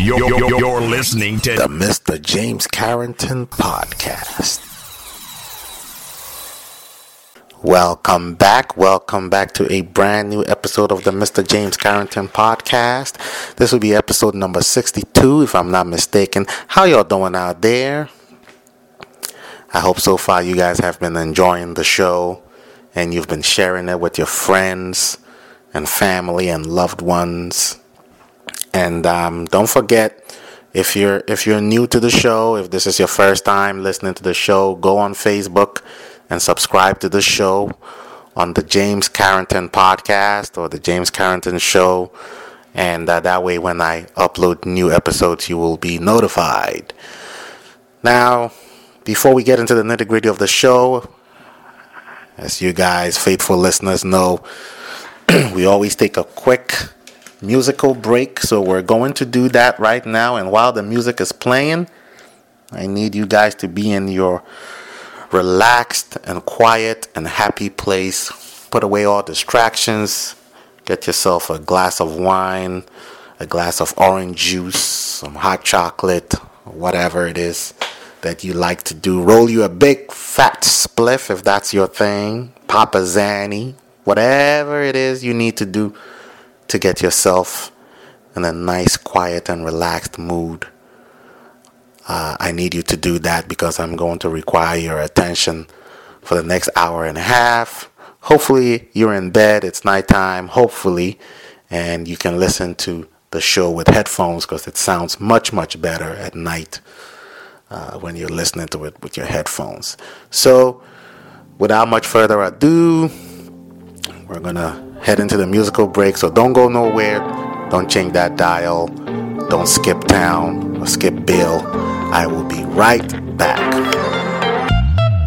You're, you're, you're listening to the Mr. James Carrington Podcast. Welcome back. Welcome back to a brand new episode of the Mr. James Carrington Podcast. This will be episode number 62, if I'm not mistaken. How y'all doing out there? I hope so far you guys have been enjoying the show and you've been sharing it with your friends and family and loved ones. And um, don't forget, if you're if you're new to the show, if this is your first time listening to the show, go on Facebook and subscribe to the show on the James Carrington podcast or the James Carrington show. And uh, that way, when I upload new episodes, you will be notified. Now, before we get into the nitty gritty of the show, as you guys, faithful listeners, know, we always take a quick musical break. So we're going to do that right now. And while the music is playing, I need you guys to be in your relaxed and quiet and happy place. Put away all distractions. Get yourself a glass of wine, a glass of orange juice, some hot chocolate, whatever it is that you like to do. Roll you a big fat spliff if that's your thing. Papa Zanny, whatever it is you need to do to get yourself in a nice, quiet, and relaxed mood. Uh, I need you to do that because I'm going to require your attention for the next hour and a half. Hopefully, you're in bed, it's nighttime, hopefully, and you can listen to the show with headphones because it sounds much, much better at night uh, when you're listening to it with your headphones. So, without much further ado, we're going to head into the musical break. So, don't go nowhere, don't change that dial, don't skip town or skip Bill. I will be right back.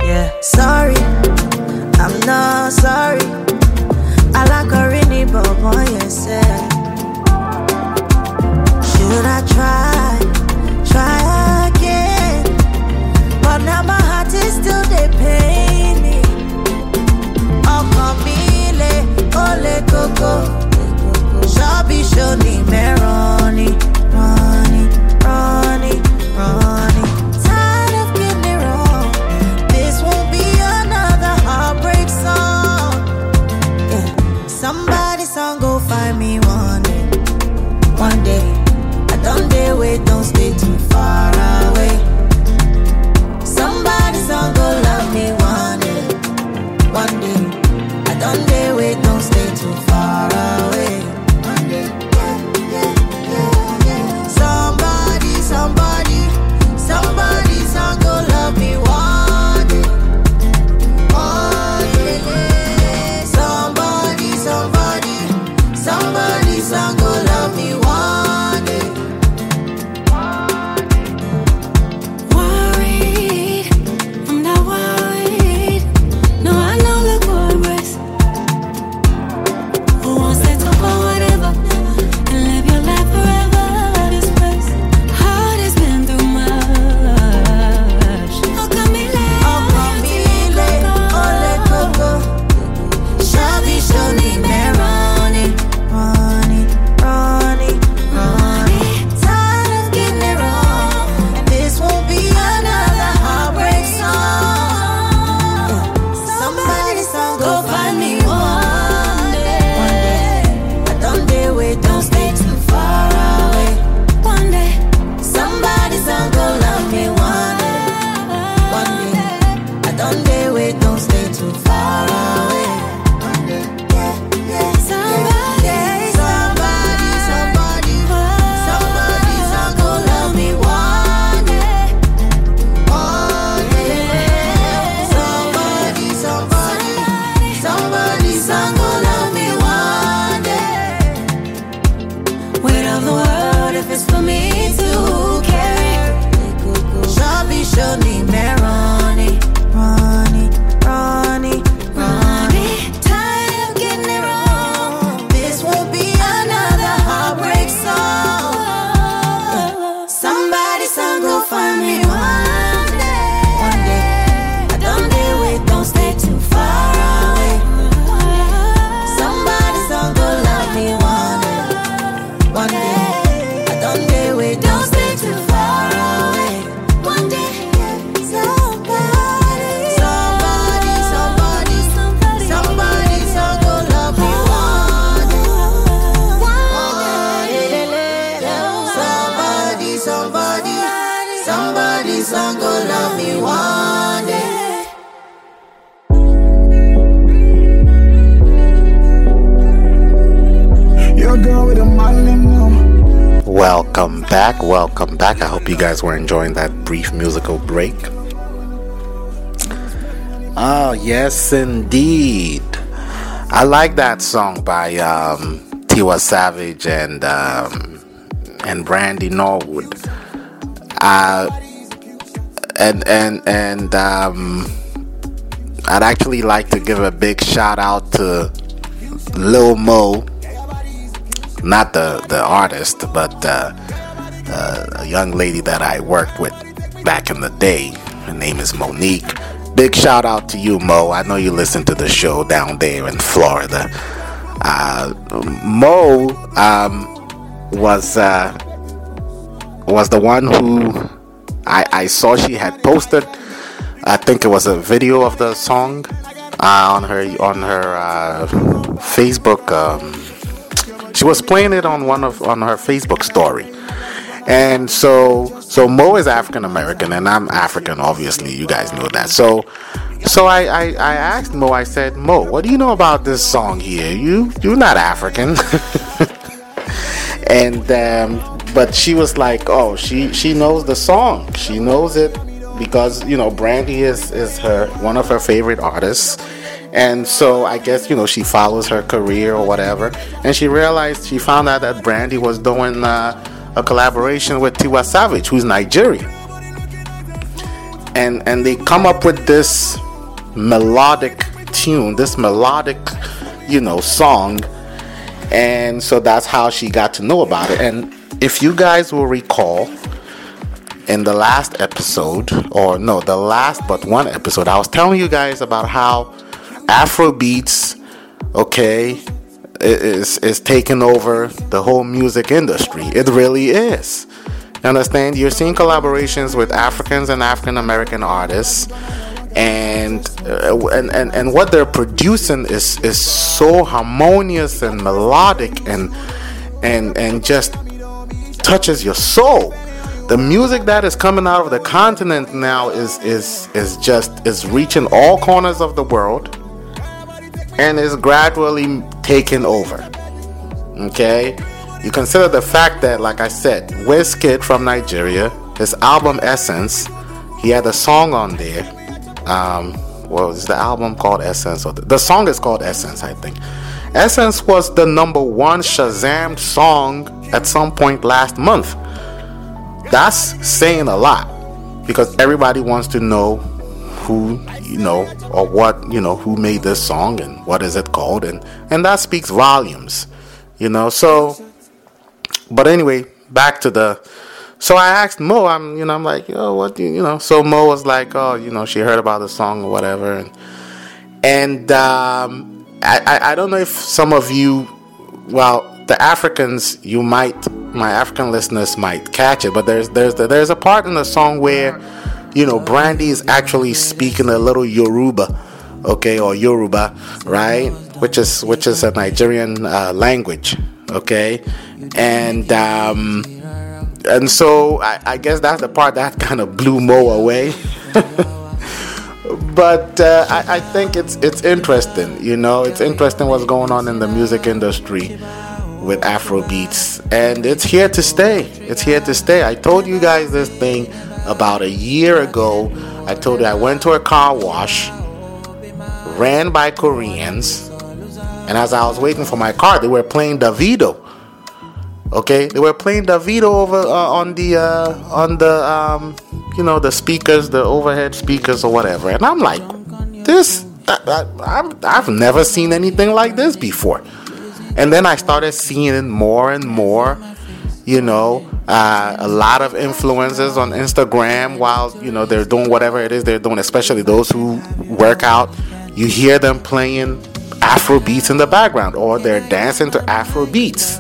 Yeah, sorry, I'm not sorry. I like a rainy boy, yes. Should I try, try again? But now my Tired of getting it wrong. This won't be another heartbreak song. Yeah. Somebody song go find me one day. One day. I don't dare wait, don't stay too far enjoying that brief musical break. Oh, yes, indeed. I like that song by um, Tiwa Savage and um, and Brandy Norwood. Uh, and and and um, I'd actually like to give a big shout out to Lil Mo, not the the artist, but uh, uh, a young lady that I worked with back in the day. Her name is Monique. Big shout out to you, Mo. I know you listen to the show down there in Florida. Uh, Mo um, was uh, was the one who I, I saw she had posted. I think it was a video of the song uh, on her on her uh, Facebook. Um, she was playing it on one of on her Facebook story, and so so Mo is African American and I'm African. Obviously, you guys know that. So so I, I I asked Mo. I said, Mo, what do you know about this song here? You you're not African. and um, but she was like, oh, she she knows the song. She knows it because you know Brandy is is her one of her favorite artists. And so I guess you know she follows her career or whatever, and she realized she found out that Brandy was doing uh, a collaboration with Tiwa Savage, who's Nigerian, and and they come up with this melodic tune, this melodic, you know, song, and so that's how she got to know about it. And if you guys will recall, in the last episode, or no, the last but one episode, I was telling you guys about how Afrobeats, okay, is is taking over the whole music industry. It really is. You understand? You're seeing collaborations with Africans and African American artists, and, uh, and and and what they're producing is is so harmonious and melodic and and and just touches your soul. The music that is coming out of the continent now is is is just is reaching all corners of the world and is gradually taking over. Okay? You consider the fact that, like I said, Wizkid from Nigeria, his album Essence, he had a song on there. Um, is the album called Essence? Or the, the song is called Essence, I think. Essence was the number one Shazam song at some point last month. That's saying a lot because everybody wants to know who you know or what you know who made this song and what is it called. And and that speaks volumes you know. So but anyway back to the so i asked mo i'm you know i'm like oh what do you, know. So mo was like oh you know she heard about the song or whatever. And and um, I i don't know if some of you well the africans you might my african listeners might catch it but there's there's there's a part in the song where you know, Brandy is actually speaking a little Yoruba, okay, or Yoruba, right? Which is which is a Nigerian uh, language, okay, and um, and so I, I guess that's the part that kind of blew Mo away. but uh, I, I think it's it's interesting, you know, it's interesting what's going on in the music industry with Afro beats, and it's here to stay. It's here to stay. I told you guys this thing about a year ago. I told you I went to a car wash, ran by Koreans, and as I was waiting for my car, they were playing Davido. Okay, they were playing Davido over uh, on the uh, on the um, you know the speakers, the overhead speakers or whatever, and I'm like, this I, I've never seen anything like this before. And then I started seeing it more and more you know uh, a lot of influencers on instagram while you know they're doing whatever it is they're doing especially those who work out. You hear them playing afro beats in the background or they're dancing to afro beats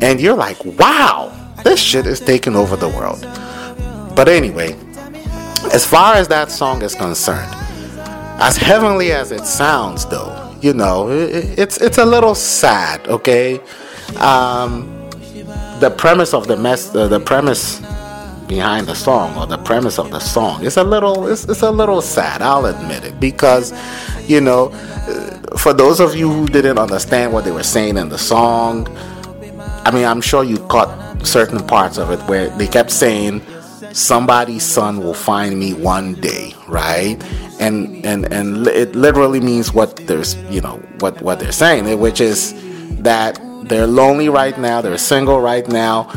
and you're like wow this shit is taking over the world. But anyway as far as that song is concerned as heavenly as it sounds though you know it, it's it's a little sad okay? Um, the premise of the mess, uh, the premise behind the song or the premise of the song is a little, it's, it's a little sad. I'll admit it because, you know, uh, for those of you who didn't understand what they were saying in the song, I mean, I'm sure you caught certain parts of it where they kept saying, somebody's son will find me one day, right? And and and it literally means what there's, you know, what what they're saying, which is that they're lonely right now, they're single right now,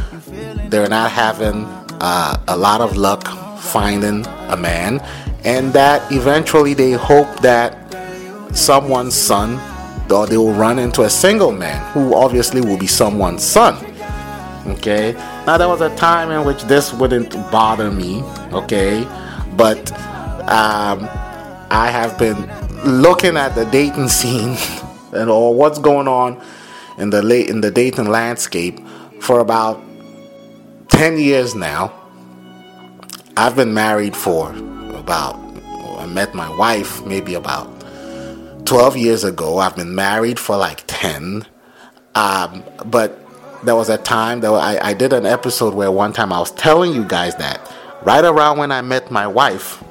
they're not having uh, a lot of luck finding a man, and that eventually they hope that someone's son or they will run into a single man who obviously will be someone's son. Okay, now there was a time in which this wouldn't bother me, okay, but um, I have been looking at the dating scene and or what's going on in the late in the dating landscape for about 10 years now. I've been married for about I met my wife maybe about 12 years ago. I've been married for like 10. Um, but there was a time that I, I did an episode where one time I was telling you guys that right around when I met my wife,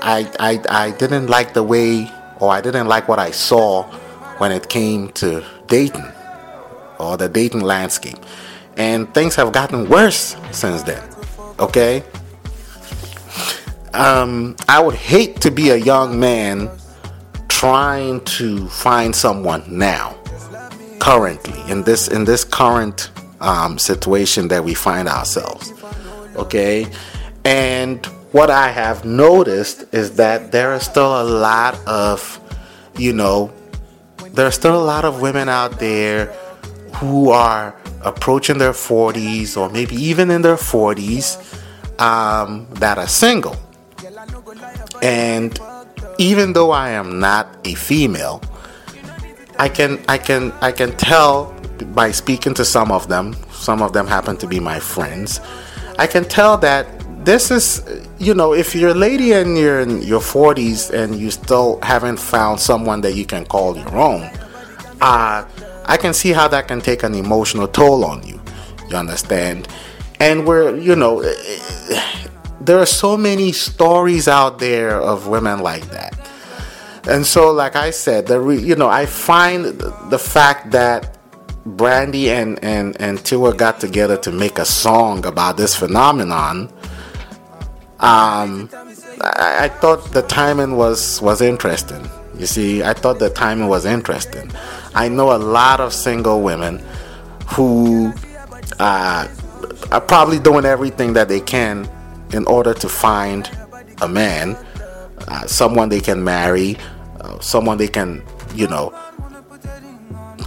I, I, I didn't like the way or I didn't like what I saw when it came to dating or the dating landscape. And things have gotten worse since then. Okay? Um, I would hate to be a young man trying to find someone now, currently, in this in this current um, situation that we find ourselves. Okay? And what I have noticed is that there are still a lot of, you know, there are still a lot of women out there who are approaching their 40s or maybe even in their 40s um, that are single. And even though I am not a female, I can I can I can tell by speaking to some of them. Some of them happen to be my friends. I can tell that this is you know if you're a lady and you're in your 40s and you still haven't found someone that you can call your own uh, i can see how that can take an emotional toll on you. You understand? And we're you know there are so many stories out there of women like that. And so like i said the re, you know i find the fact that brandy and and and Tiwa got together to make a song about this phenomenon um, I, I, thought the timing was was interesting. You see, I thought the timing was interesting. I know a lot of single women who uh, are probably doing everything that they can in order to find a man, uh, someone they can marry, uh, someone they can, you know,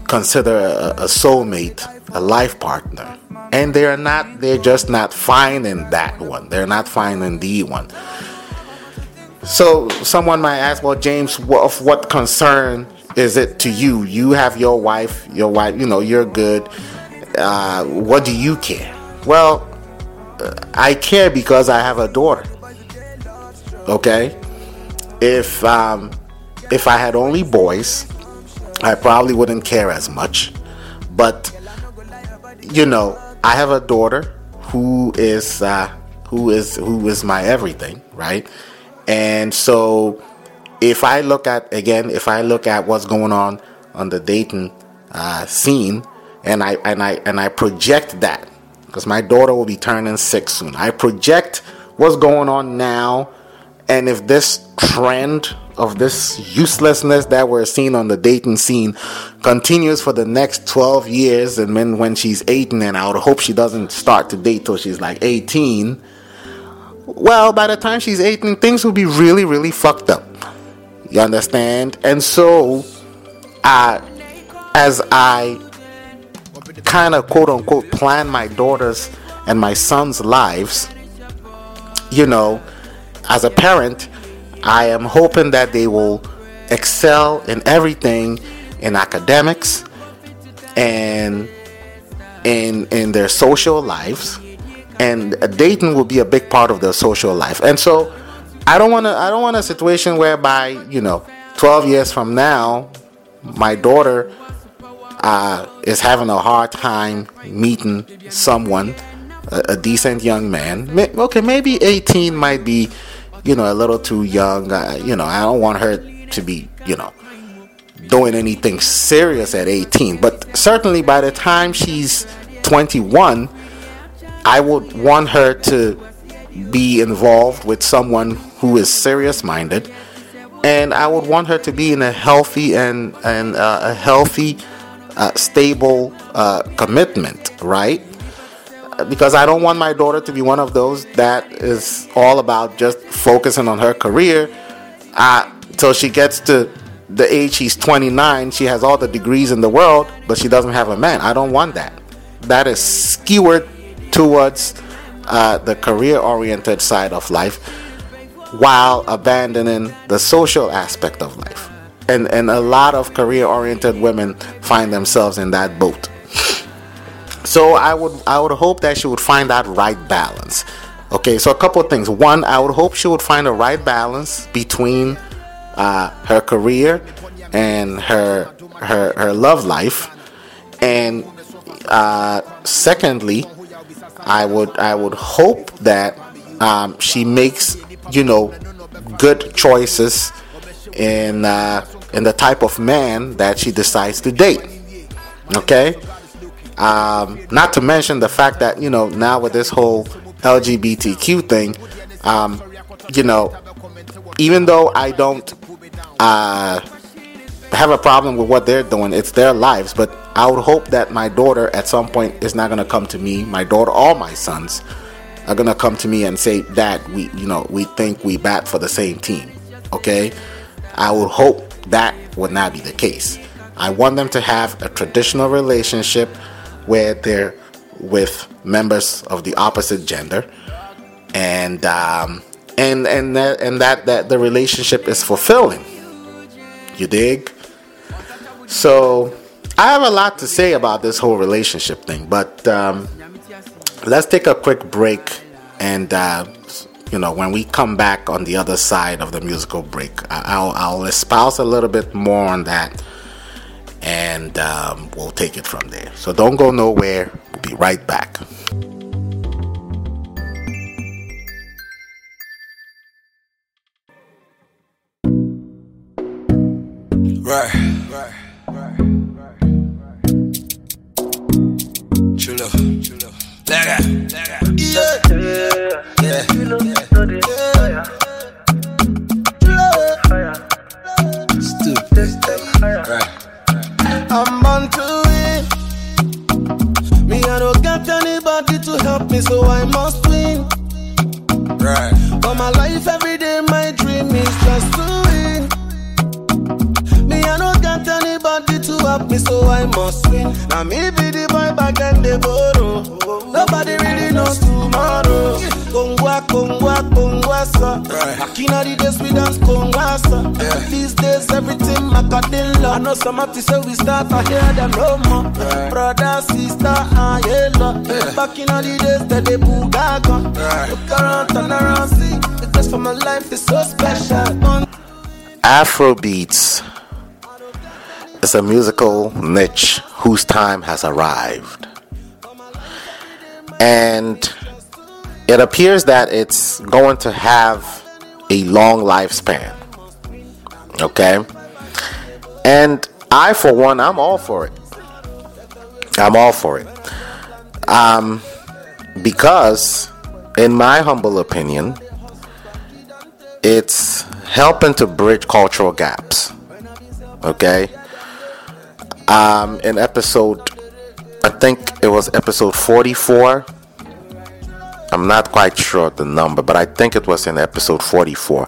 consider a, a soulmate, a life partner. And they're not they're just not finding that one. They're not finding the one. So someone might ask well james of what concern is it to you? You have your wife your wife you know you're good. Uh, what do you care? Well i care because i have a daughter. Okay? If um, if i had only boys i probably wouldn't care as much but you know I have a daughter who is uh, who is who is my everything, right? And so if I look at again, if I look at what's going on on the dating uh, scene, and I and I and I project that because my daughter will be turning six soon. I project what's going on now, and if this trend of this uselessness that we're seeing on the dating scene continues for the next 12 years, and then when she's 18, and I would hope she doesn't start to date till she's like 18, well, by the time she's 18, things will be really, really fucked up. You understand? And so, I as I kind of quote unquote plan my daughter's and my son's lives, you know, as a parent, I am hoping that they will excel in everything in academics and in in their social lives. And dating will be a big part of their social life. And so i don't want to i don't want a situation whereby you know 12 years from now my daughter uh, is having a hard time meeting someone a, a decent young man. Okay maybe 18 might be you know, a little too young. Uh, you know, I don't want her to be, you know, doing anything serious at 18. But certainly by the time she's 21, I would want her to be involved with someone who is serious minded and I would want her to be in a healthy and and uh, a healthy, uh, stable uh, commitment, right? Because I don't want my daughter to be one of those that is all about just focusing on her career. Uh, till she gets to the age she's 29, she has all the degrees in the world, but she doesn't have a man. I don't want that. That is skewered towards uh, the career-oriented side of life while abandoning the social aspect of life. And, and a lot of career oriented women find themselves in that boat. So I would I would hope that she would find that right balance. Okay, so a couple of things. One, I would hope she would find a right balance between uh, her career and her her her love life, and uh, secondly, I would I would hope that um, she makes you know, good choices in uh, in the type of man that she decides to date. Okay, um, not to mention the fact that you know now with this whole LGBTQ thing, um, you know, even though I don't uh, have a problem with what they're doing, it's their lives. But I would hope that my daughter at some point is not going to come to me, my daughter or my sons are gonna come to me and say, "Dad, we you know we think we bat for the same team." Okay, I would hope that would not be the case. I want them to have a traditional relationship where they're with members of the opposite gender, and um, and and that, and that that the relationship is fulfilling. You dig? So I have a lot to say about this whole relationship thing, but um, let's take a quick break and uh, you know when we come back on the other side of the musical break i'll, I'll espouse a little bit more on that and um, we'll take it from there. So don't go nowhere. We'll be right back. Right. Lega, lega. Yeah, yeah, yeah. Help me, so I must win. Right. For my life, every day, my dream is just to win. Me, I don't got anybody to help me, so I must win. Now, me be the boy back and the borrow. Nobody really knows tomorrow. Kongwa, kongwa, kongwa, sir. Right. Back in the days, we dance kongwa, sir. Yeah. These days, everything macadilla. I know some have to say we start, I hear them no more. Right. Brother, sister, ah, yeah, love. Yeah. Back in the days, that they boogaga. Right. Look around, turn around, see. The best for my life is so special. On afrobeats is a musical niche whose time has arrived and it appears that it's going to have a long lifespan okay? And i for one i'm all for it. I'm all for it. Um because in my humble opinion it's helping to bridge cultural gaps okay? Um in episode i think it was episode 44 i'm not quite sure the number but i think it was in episode 44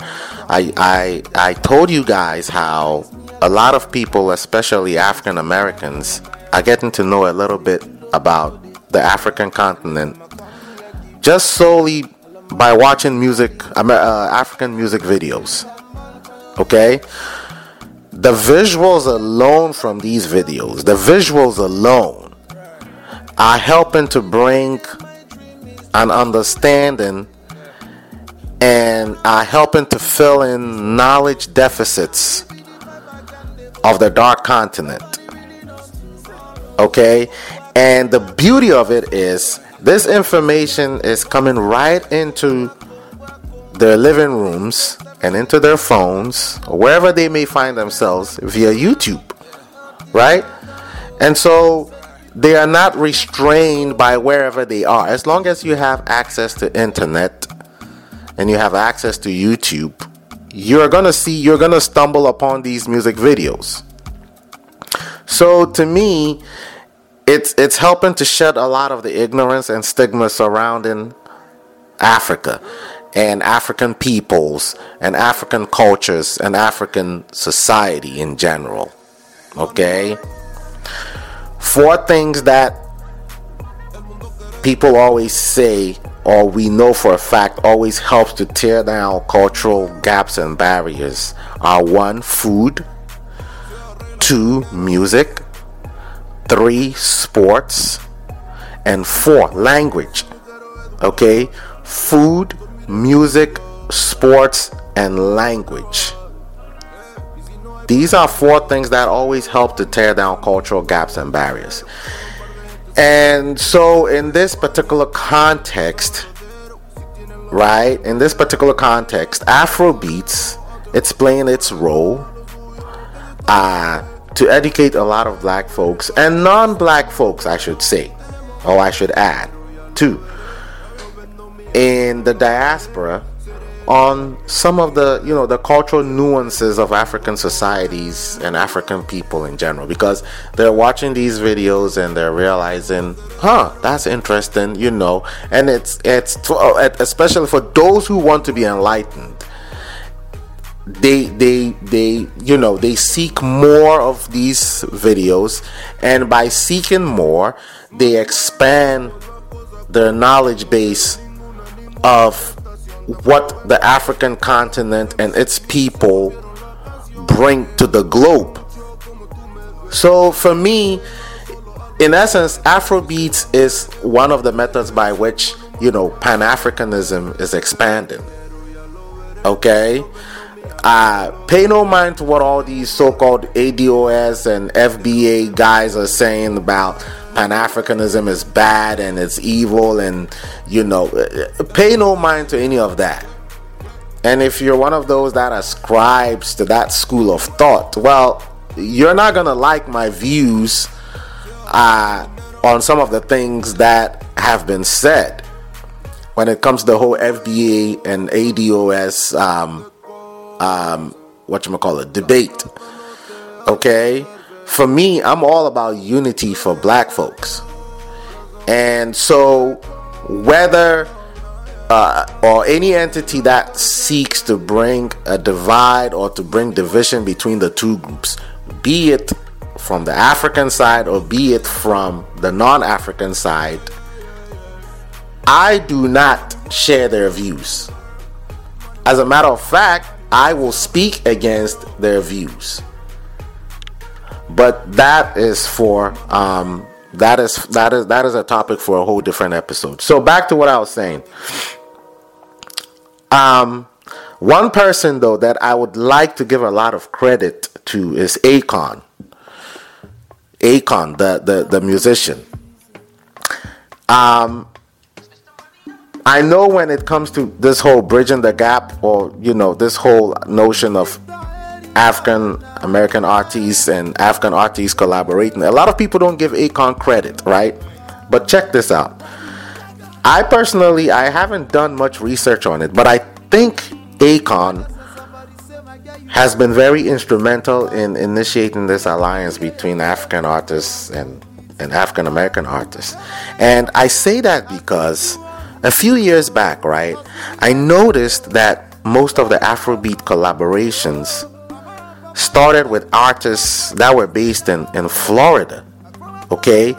i i i told you guys how a lot of people especially african americans are getting to know a little bit about the african continent just solely by watching music uh, african music videos okay? The visuals alone from these videos the visuals alone are helping to bring an understanding and are helping to fill in knowledge deficits of the dark continent okay and the beauty of it is this information is coming right into their living rooms and into their phones or wherever they may find themselves via YouTube, right? And so they are not restrained by wherever they are. As long as you have access to internet and you have access to YouTube, you're going to see you're going to stumble upon these music videos. So to me, it's it's helping to shed a lot of the ignorance and stigma surrounding Africa and African peoples and African cultures and African society in general. Okay? Four things that people always say or we know for a fact always helps to tear down cultural gaps and barriers are one food, two music, three sports, and four language. Okay? Food, music, sports, and language. These are four things that always help to tear down cultural gaps and barriers. And so, in this particular context, right, in this particular context, Afrobeats, it's playing its role uh, to educate a lot of black folks and non black folks, I should say, or I should add, too in the diaspora on some of the you know the cultural nuances of African societies and African people in general because they're watching these videos and they're realizing huh that's interesting you know and it's it's especially for those who want to be enlightened they they they you know they seek more of these videos and by seeking more they expand their knowledge base of what the African continent and its people bring to the globe. So for me, in essence, Afrobeats is one of the methods by which, you know, Pan Africanism is expanding. Okay? Uh, pay no mind to what all these so called ADOS and FBA guys are saying about Pan Africanism is bad and it's evil, and you know, pay no mind to any of that. And if you're one of those that ascribes to that school of thought, well, you're not gonna like my views uh, on some of the things that have been said when it comes to the whole FBA and ADOS, um, um, what you call it, debate. Okay, for me, I'm all about unity for black folks. And so, whether uh, or any entity that seeks to bring a divide or to bring division between the two groups, be it from the African side or be it from the non African side, I do not share their views. As a matter of fact, I will speak against their views but that is for um, that is that is that is a topic for a whole different episode. So back to what I was saying. Um, one person though that I would like to give a lot of credit to is Akon. Akon, the the the musician. Um, I know when it comes to this whole bridging the gap, or you know, this whole notion of African American artists and African artists collaborating. A lot of people don't give Akon credit, right? But check this out. I personally I haven't done much research on it, but I think Akon has been very instrumental in initiating this alliance between African artists and, and African American artists. And I say that because a few years back, right, I noticed that most of the Afrobeat collaborations started with artists that were based in, in Florida. Okay?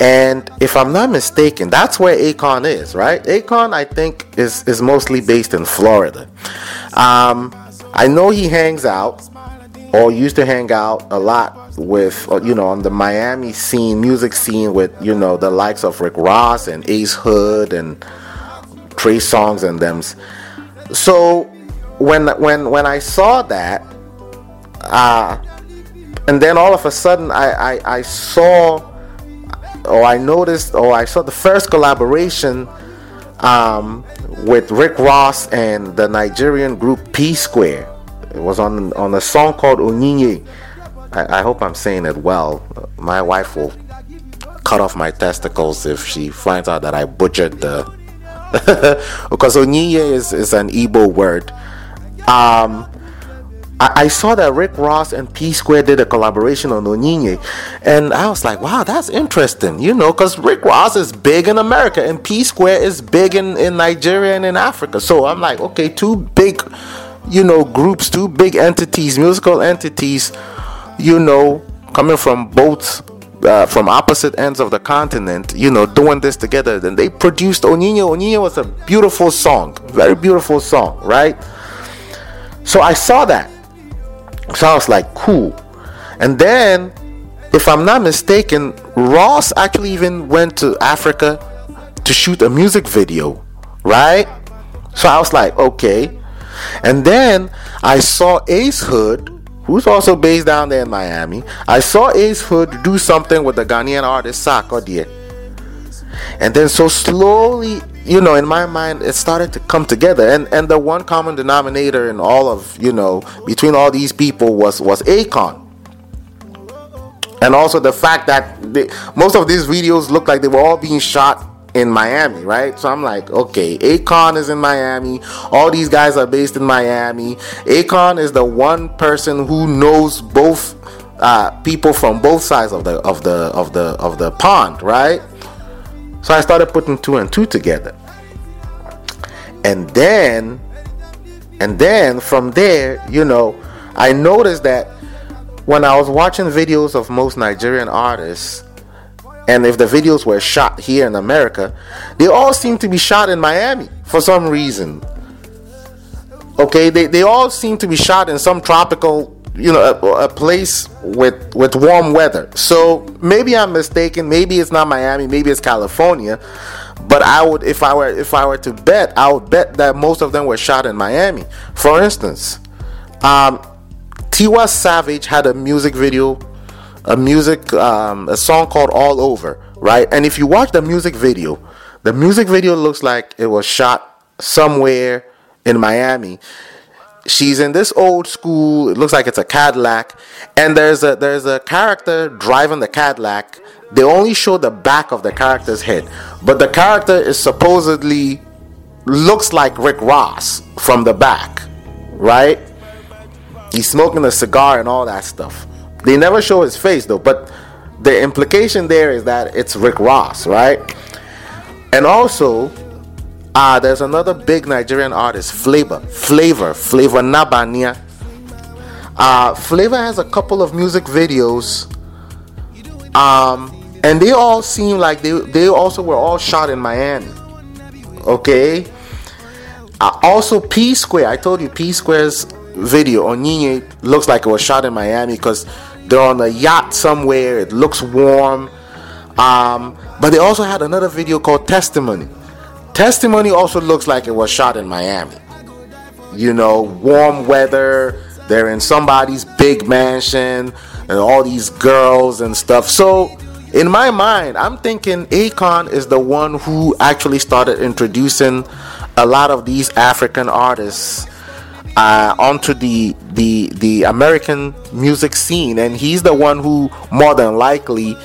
And if I'm not mistaken, that's where Akon is, right? Akon, I think, is, is mostly based in Florida. Um, I know he hangs out or used to hang out a lot with, uh, you know, on the Miami scene, music scene with, you know, the likes of Rick Ross and Ace Hood and Trey Songz and them. So when when when I saw that, uh, and then all of a sudden I, I, I saw or I noticed or I saw the first collaboration um, with Rick Ross and the Nigerian group P Square. It was on on a song called Onyinye. I, I hope I'm saying it well. My wife will cut off my testicles if she finds out that I butchered the because Onyinye is, is an Igbo word. Um, I, saw that Rick Ross and P Square did a collaboration on Onyinye, and I was like, wow, that's interesting, you know, because Rick Ross is big in America and P Square is big in, in Nigeria and in Africa. So I'm like, okay, two big, you know, groups, two big entities, musical entities, you know, coming from both uh, from opposite ends of the continent, you know, doing this together. Then they produced Onyinye. Onyinye was a beautiful song, very beautiful song, right? So I saw that. So I was like, cool. And then, if I'm not mistaken, Ross actually even went to Africa to shoot a music video, right? So I was like, okay. And then I saw Ace Hood, who's also based down there in Miami. I saw Ace Hood do something with the Ghanaian artist Sarkodie. And then so slowly, you know, in my mind, it started to come together. And and the one common denominator in all of, you know, between all these people was was Akon. And also the fact that they, most of these videos look like they were all being shot in Miami, right? So I'm like, okay, Akon is in Miami. All these guys are based in Miami. Akon is the one person who knows both uh, people from both sides of the of the of the of the pond, right? So I started putting two and two together. And then and then from there, you know, I noticed that when I was watching videos of most Nigerian artists, and if the videos were shot here in America, they all seem to be shot in Miami for some reason. Okay, they, they all seem to be shot in some tropical, you know, a, a place with with warm weather. So maybe I'm mistaken. Maybe it's not Miami. Maybe it's California. But I would, if I were if I were to bet, I would bet that most of them were shot in Miami. For instance, um, Tiwa Savage had a music video a music um, a song called all over right? And if you watch the music video the music video looks like it was shot somewhere in miami. She's in this old school it looks like it's a cadillac. And there's a there's a character driving the cadillac they only show the back of the character's head but the character is supposedly looks like rick ross from the back right he's smoking a cigar and all that stuff they never show his face though, but the implication there is that it's Rick Ross, right? And also, uh, there's another big Nigerian artist, Flavour, Flavour, Flavour N'abania. Uh, Flavour has a couple of music videos, um, and they all seem like they they also were all shot in Miami. Okay. Uh, also, P Square. I told you P Square's video on Onyinye looks like it was shot in Miami because they're on a yacht somewhere. It looks warm. Um, but they also had another video called Testimony. Testimony also looks like it was shot in Miami. You know, warm weather. They're in somebody's big mansion and all these girls and stuff. So, in my mind, I'm thinking Akon is the one who actually started introducing a lot of these African artists uh, onto the the the American music scene, and he's the one who more than likely,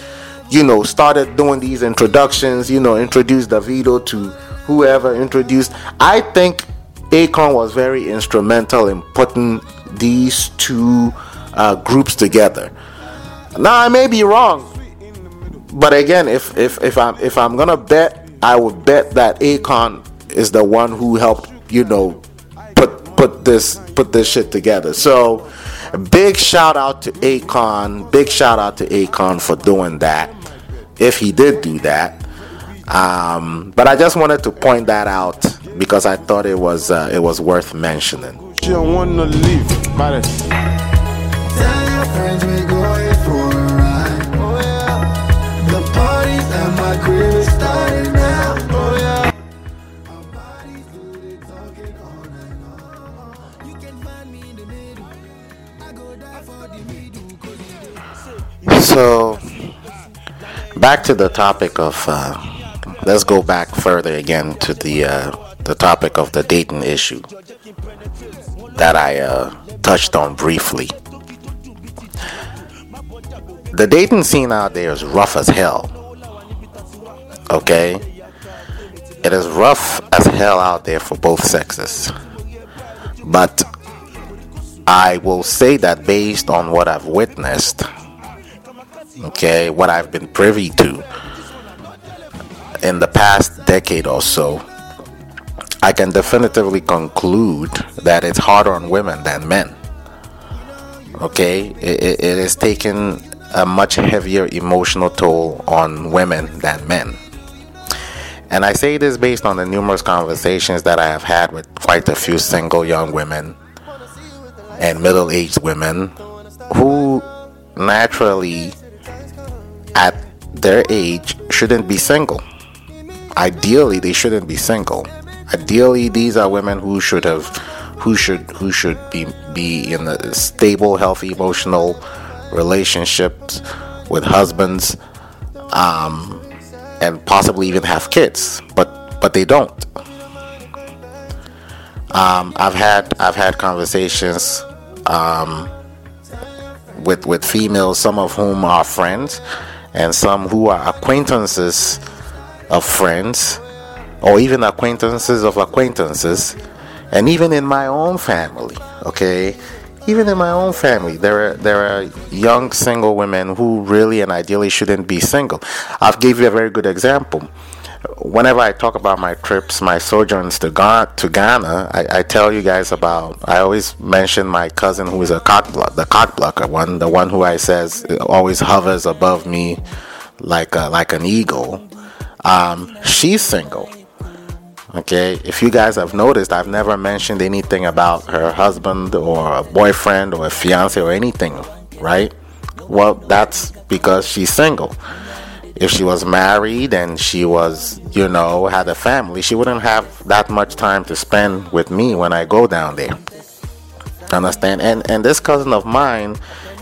you know, started doing these introductions. You know, introduced Davido to whoever introduced. I think Akon was very instrumental in putting these two uh, groups together. Now I may be wrong, but again, if if if I'm if I'm gonna bet, I would bet that Akon is the one who helped you know put put this put this shit together. So big shout out to Akon. Big shout out to Akon for doing that. If he did do that. Um, but I just wanted to point that out because I thought it was uh, it was worth mentioning. Back to the topic of uh, let's go back further again to the uh, the topic of the dating issue that I uh, touched on briefly. The dating scene out there is rough as hell. Okay? It is rough as hell out there for both sexes. But I will say that based on what I've witnessed, okay, what I've been privy to in the past decade or so, I can definitively conclude that it's harder on women than men. Okay, it, it is taking a much heavier emotional toll on women than men. And I say this based on the numerous conversations that I have had with quite a few single young women and middle aged women who naturally, at their age, shouldn't be single. Ideally, they shouldn't be single. Ideally, these are women who should have, who should, who should be be in a stable, healthy, emotional relationships with husbands, um, and possibly even have kids, but but they don't. Um, I've had I've had conversations um, with with females, some of whom are friends, and some who are acquaintances of friends, or even acquaintances of acquaintances, and even in my own family. Okay, even in my own family, there are there are young single women who really and ideally shouldn't be single. i've give you a very good example whenever I talk about my trips, my sojourns to Ghana, to Ghana I, I, tell you guys about. I always mention my cousin who is a cock block, the cock blocker one, the one who I says always hovers above me like a, like an eagle. Um, she's single. Okay, if you guys have noticed, I've never mentioned anything about her husband or a boyfriend or a fiance or anything, right? Well, that's because she's single if she was married and she was, you know, had a family, she wouldn't have that much time to spend with me when I go down there. Understand? And and this cousin of mine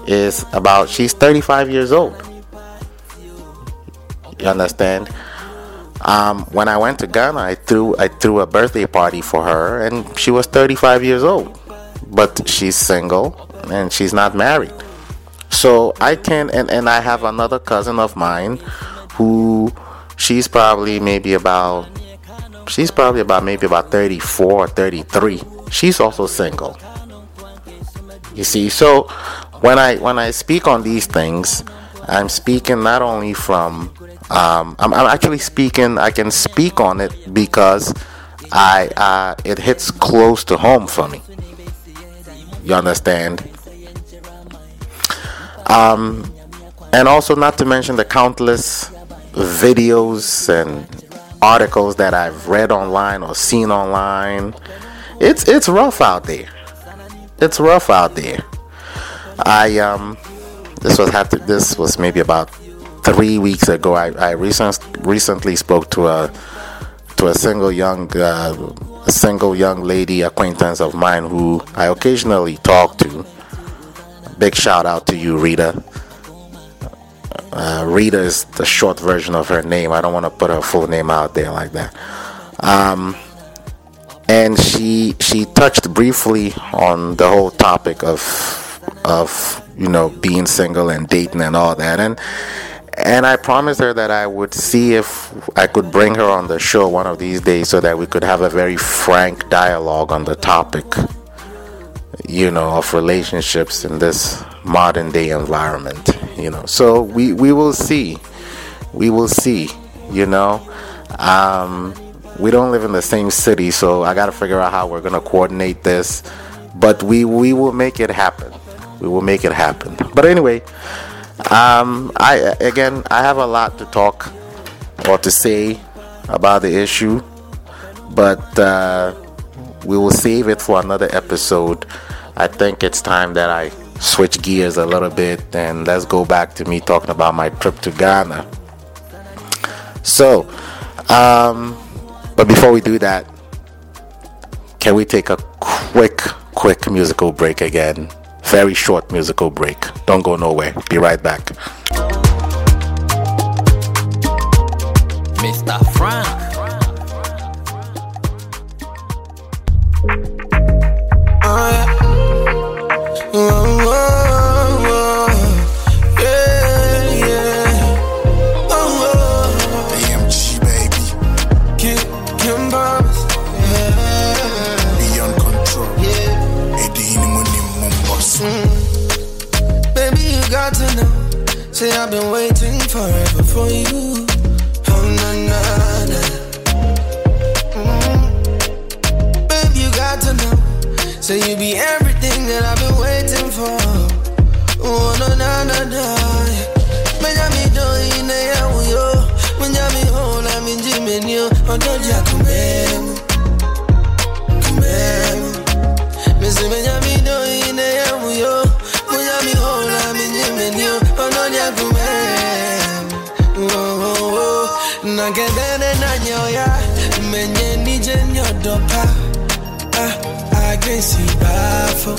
is about she's 35 years old. You understand? Um, when I went to Ghana, I threw I threw a birthday party for her, and she was 35 years old, but she's single and she's not married. So I can, and, and I have another cousin of mine who she's probably maybe about, she's probably about maybe about 34 or 33. She's also single. You see, so when I when I speak on these things, I'm speaking not only from um, I'm, I'm, actually speaking. I can speak on it because I uh, it hits close to home for me. You understand? Um, and also, not to mention the countless videos and articles that I've read online or seen online. It's it's rough out there. It's rough out there. I um, this was have to, this was maybe about three weeks ago. I I recent, recently spoke to a to a single young uh, a single young lady acquaintance of mine who I occasionally talk to Big shout out to you, Rita. Uh, Rita is the short version of her name. I don't want to put her full name out there like that. Um, and she she touched briefly on the whole topic of of you know being single and dating and all that and and I promised her that I would see if I could bring her on the show one of these days so that we could have a very frank dialogue on the topic you know of relationships in this modern day environment you know. So we we will see. We will see you know. Um, we don't live in the same city so i got to figure out how we're going to coordinate this. But we we will make it happen. We will make it happen. But anyway um, i again i have a lot to talk or to say about the issue. But uh, we will save it for another episode. I think it's time that I switch gears a little bit and let's go back to me talking about my trip to Ghana. So, um, but before we do that, can we take a quick, quick musical break again? Very short musical break. Don't go nowhere. Be right back. Mr. Frank. I've been waiting forever for you. Oh na na na. Mm. Babe, you got to know. Say you be everything that I've been waiting for. Oh na na na na. I can see bafo.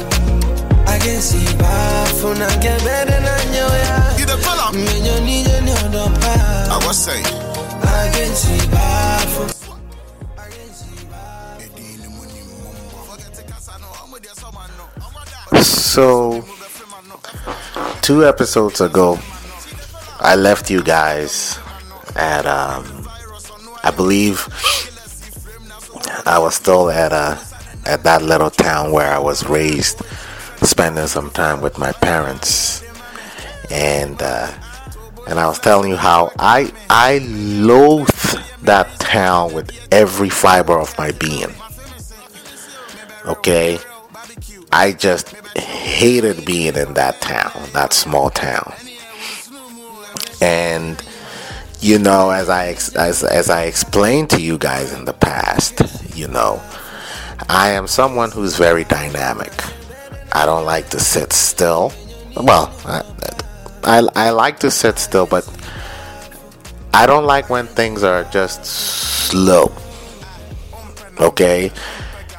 I can see bafo. Nakedene na nyoya. You the fella? Menye nije nyodopa. I was saying. I can see bafo. So, two episodes ago, I left you guys at, um, I believe I was still at a at that little town where I was raised, spending some time with my parents, and uh, and I was telling you how I I loathe that town with every fiber of my being. Okay, I just hated being in that town, that small town. And you know, as I as as I explained to you guys in the past, you know, I am someone who's very dynamic. I don't like to sit still. Well, I, I, I like to sit still, but I don't like when things are just slow. Okay?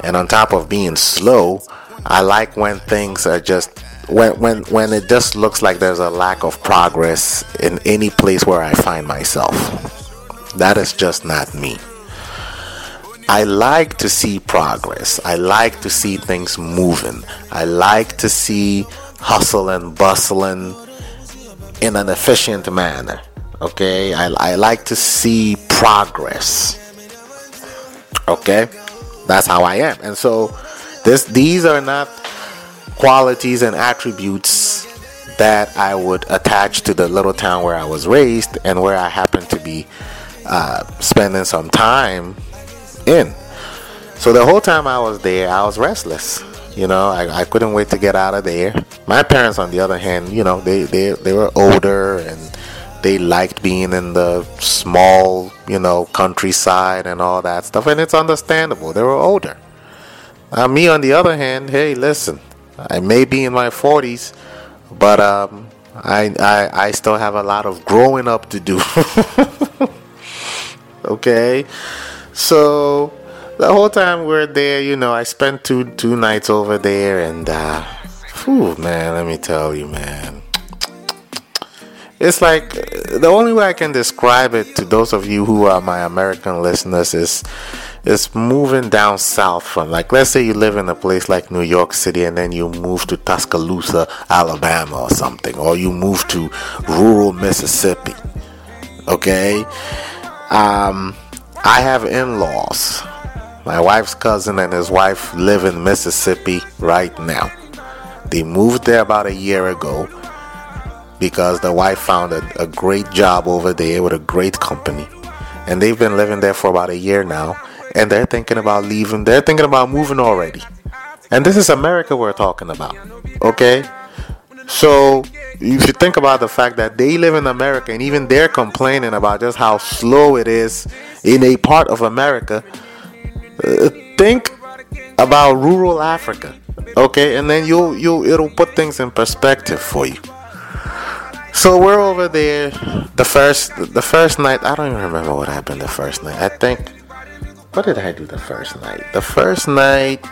And on top of being slow, I like when things are just when when when it just looks like there's a lack of progress in any place where I find myself. That is just not me. I like to see progress. I like to see things moving. I like to see hustle and bustling in an efficient manner. Okay? I, I like to see progress. Okay? That's how I am. And so this these are not qualities and attributes that I would attach to the little town where I was raised and where I happen to be uh, spending some time in. So the whole time I was there, I was restless. You know, I, I couldn't wait to get out of there. My parents, on the other hand, you know, they, they, they were older and they liked being in the small, you know, countryside and all that stuff. And it's understandable. They were older. Uh, me, on the other hand, hey, listen, I may be in my 40s, but um, I, I, I still have a lot of growing up to do. okay? So the whole time we're there, you know, I spent two two nights over there, and uh, whew, man, let me tell you, man, it's like the only way I can describe it to those of you who are my American listeners is is moving down south from like let's say you live in a place like New York City and then you move to Tuscaloosa, Alabama or something, or you move to rural Mississippi. Okay? Um I have in-laws. My wife's cousin and his wife live in Mississippi right now. They moved there about a year ago because the wife found a, a great job over there with a great company. And they've been living there for about a year now. And they're thinking about leaving. They're thinking about moving already. And this is America we're talking about. Okay? So if you think about the fact that they live in America and even they're complaining about just how slow it is in a part of America, uh, think about rural Africa. Okay? And then you'll you'll it'll put things in perspective for you. So we're over there. The first the first night, I don't even remember what happened the first night. I think what did I do the first night? The first night,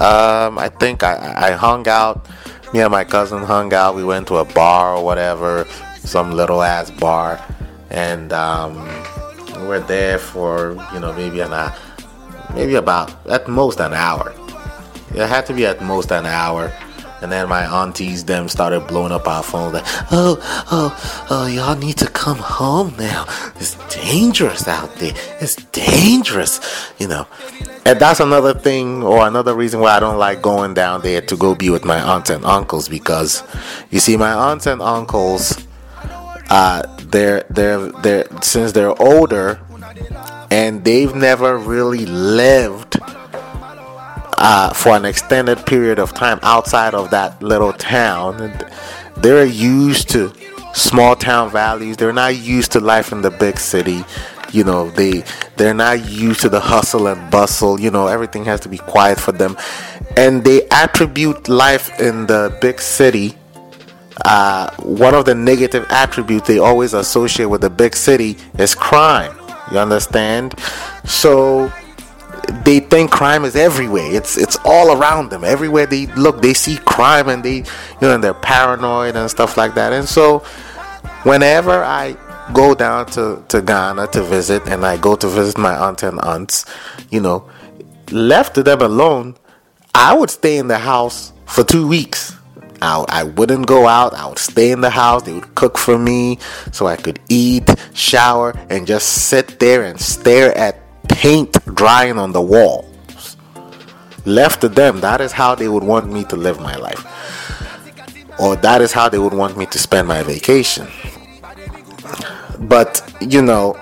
um, I think I, I hung out. Me and my cousin hung out. We went to a bar or whatever, some little ass bar, and um, we were there for you know maybe an hour, maybe about at most an hour. It had to be at most an hour. And then my aunties them started blowing up our phone like, oh, oh, oh, y'all need to come home now. It's dangerous out there. It's dangerous, you know. And that's another thing or another reason why I don't like going down there to go be with my aunts and uncles because you see my aunts and uncles uh, they're they're they're since they're older and they've never really lived uh, for an extended period of time outside of that little town. They're used to small town values. They're not used to life in the big city. You know, they they're not used to the hustle and bustle. You know, everything has to be quiet for them, and they attribute life in the big city. Uh, one of the negative attributes they always associate with the big city is crime. You understand? So they think crime is everywhere. It's it's all around them. Everywhere they look, they see crime, and they you know and they're paranoid and stuff like that. And so, whenever I go down to to Ghana to visit, and I go to visit my aunt and aunts, you know, left them alone, I would stay in the house for two weeks. I, I wouldn't go out. I would stay in the house. They would cook for me so I could eat, shower, and just sit there and stare at paint drying on the walls. Left to them, that is how they would want me to live my life. Or that is how they would want me to spend my vacation. But, you know,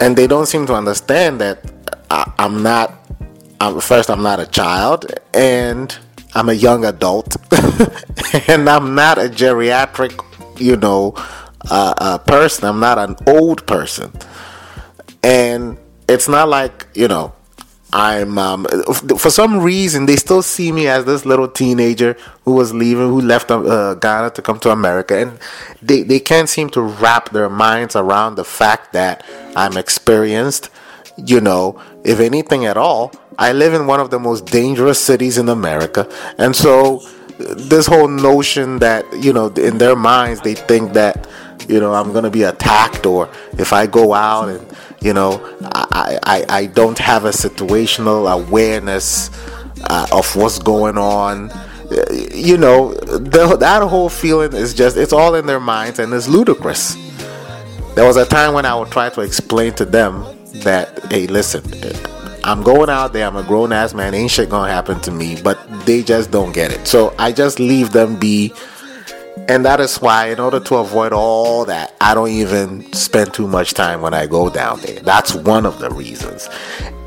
and they don't seem to understand that I, I'm not, I'm, first, I'm not a child, and I'm a young adult, and I'm not a geriatric, you know, uh, uh, person. I'm not an old person. And it's not like you know i'm um, for some reason they still see me as this little teenager who was leaving who left uh, ghana to come to america. And they, they can't seem to wrap their minds around the fact that i'm experienced. You know if anything at all i live in one of the most dangerous cities in america. And so this whole notion that you know in their minds they think that you know i'm gonna be attacked or if i go out and you know, I, I, I don't have a situational awareness uh, of what's going on. You know, the, that whole feeling is just, it's all in their minds and it's ludicrous. There was a time when I would try to explain to them that, hey, listen, I'm going out there, I'm a grown ass man, ain't shit gonna happen to me, but they just don't get it. So I just leave them be and that is why, in order to avoid all that, I don't even spend too much time when I go down there. That's one of the reasons.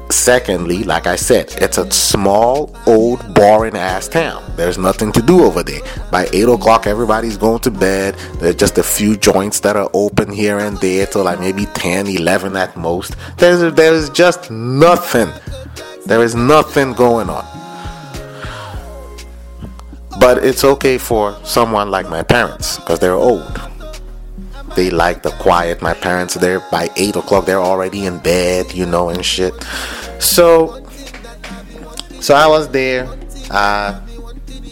Secondly, like I said, it's a small, old, boring ass town. There's nothing to do over there. By 8 o'clock, everybody's going to bed. There's just a few joints that are open here and there till like maybe 10, 11 at most. There's, there's just nothing. There is nothing going on. But it's okay for someone like my parents because they're old. They like the quiet. My parents, they're by 8 o'clock, they're already in bed, you know, and shit. So, so I was there. Uh,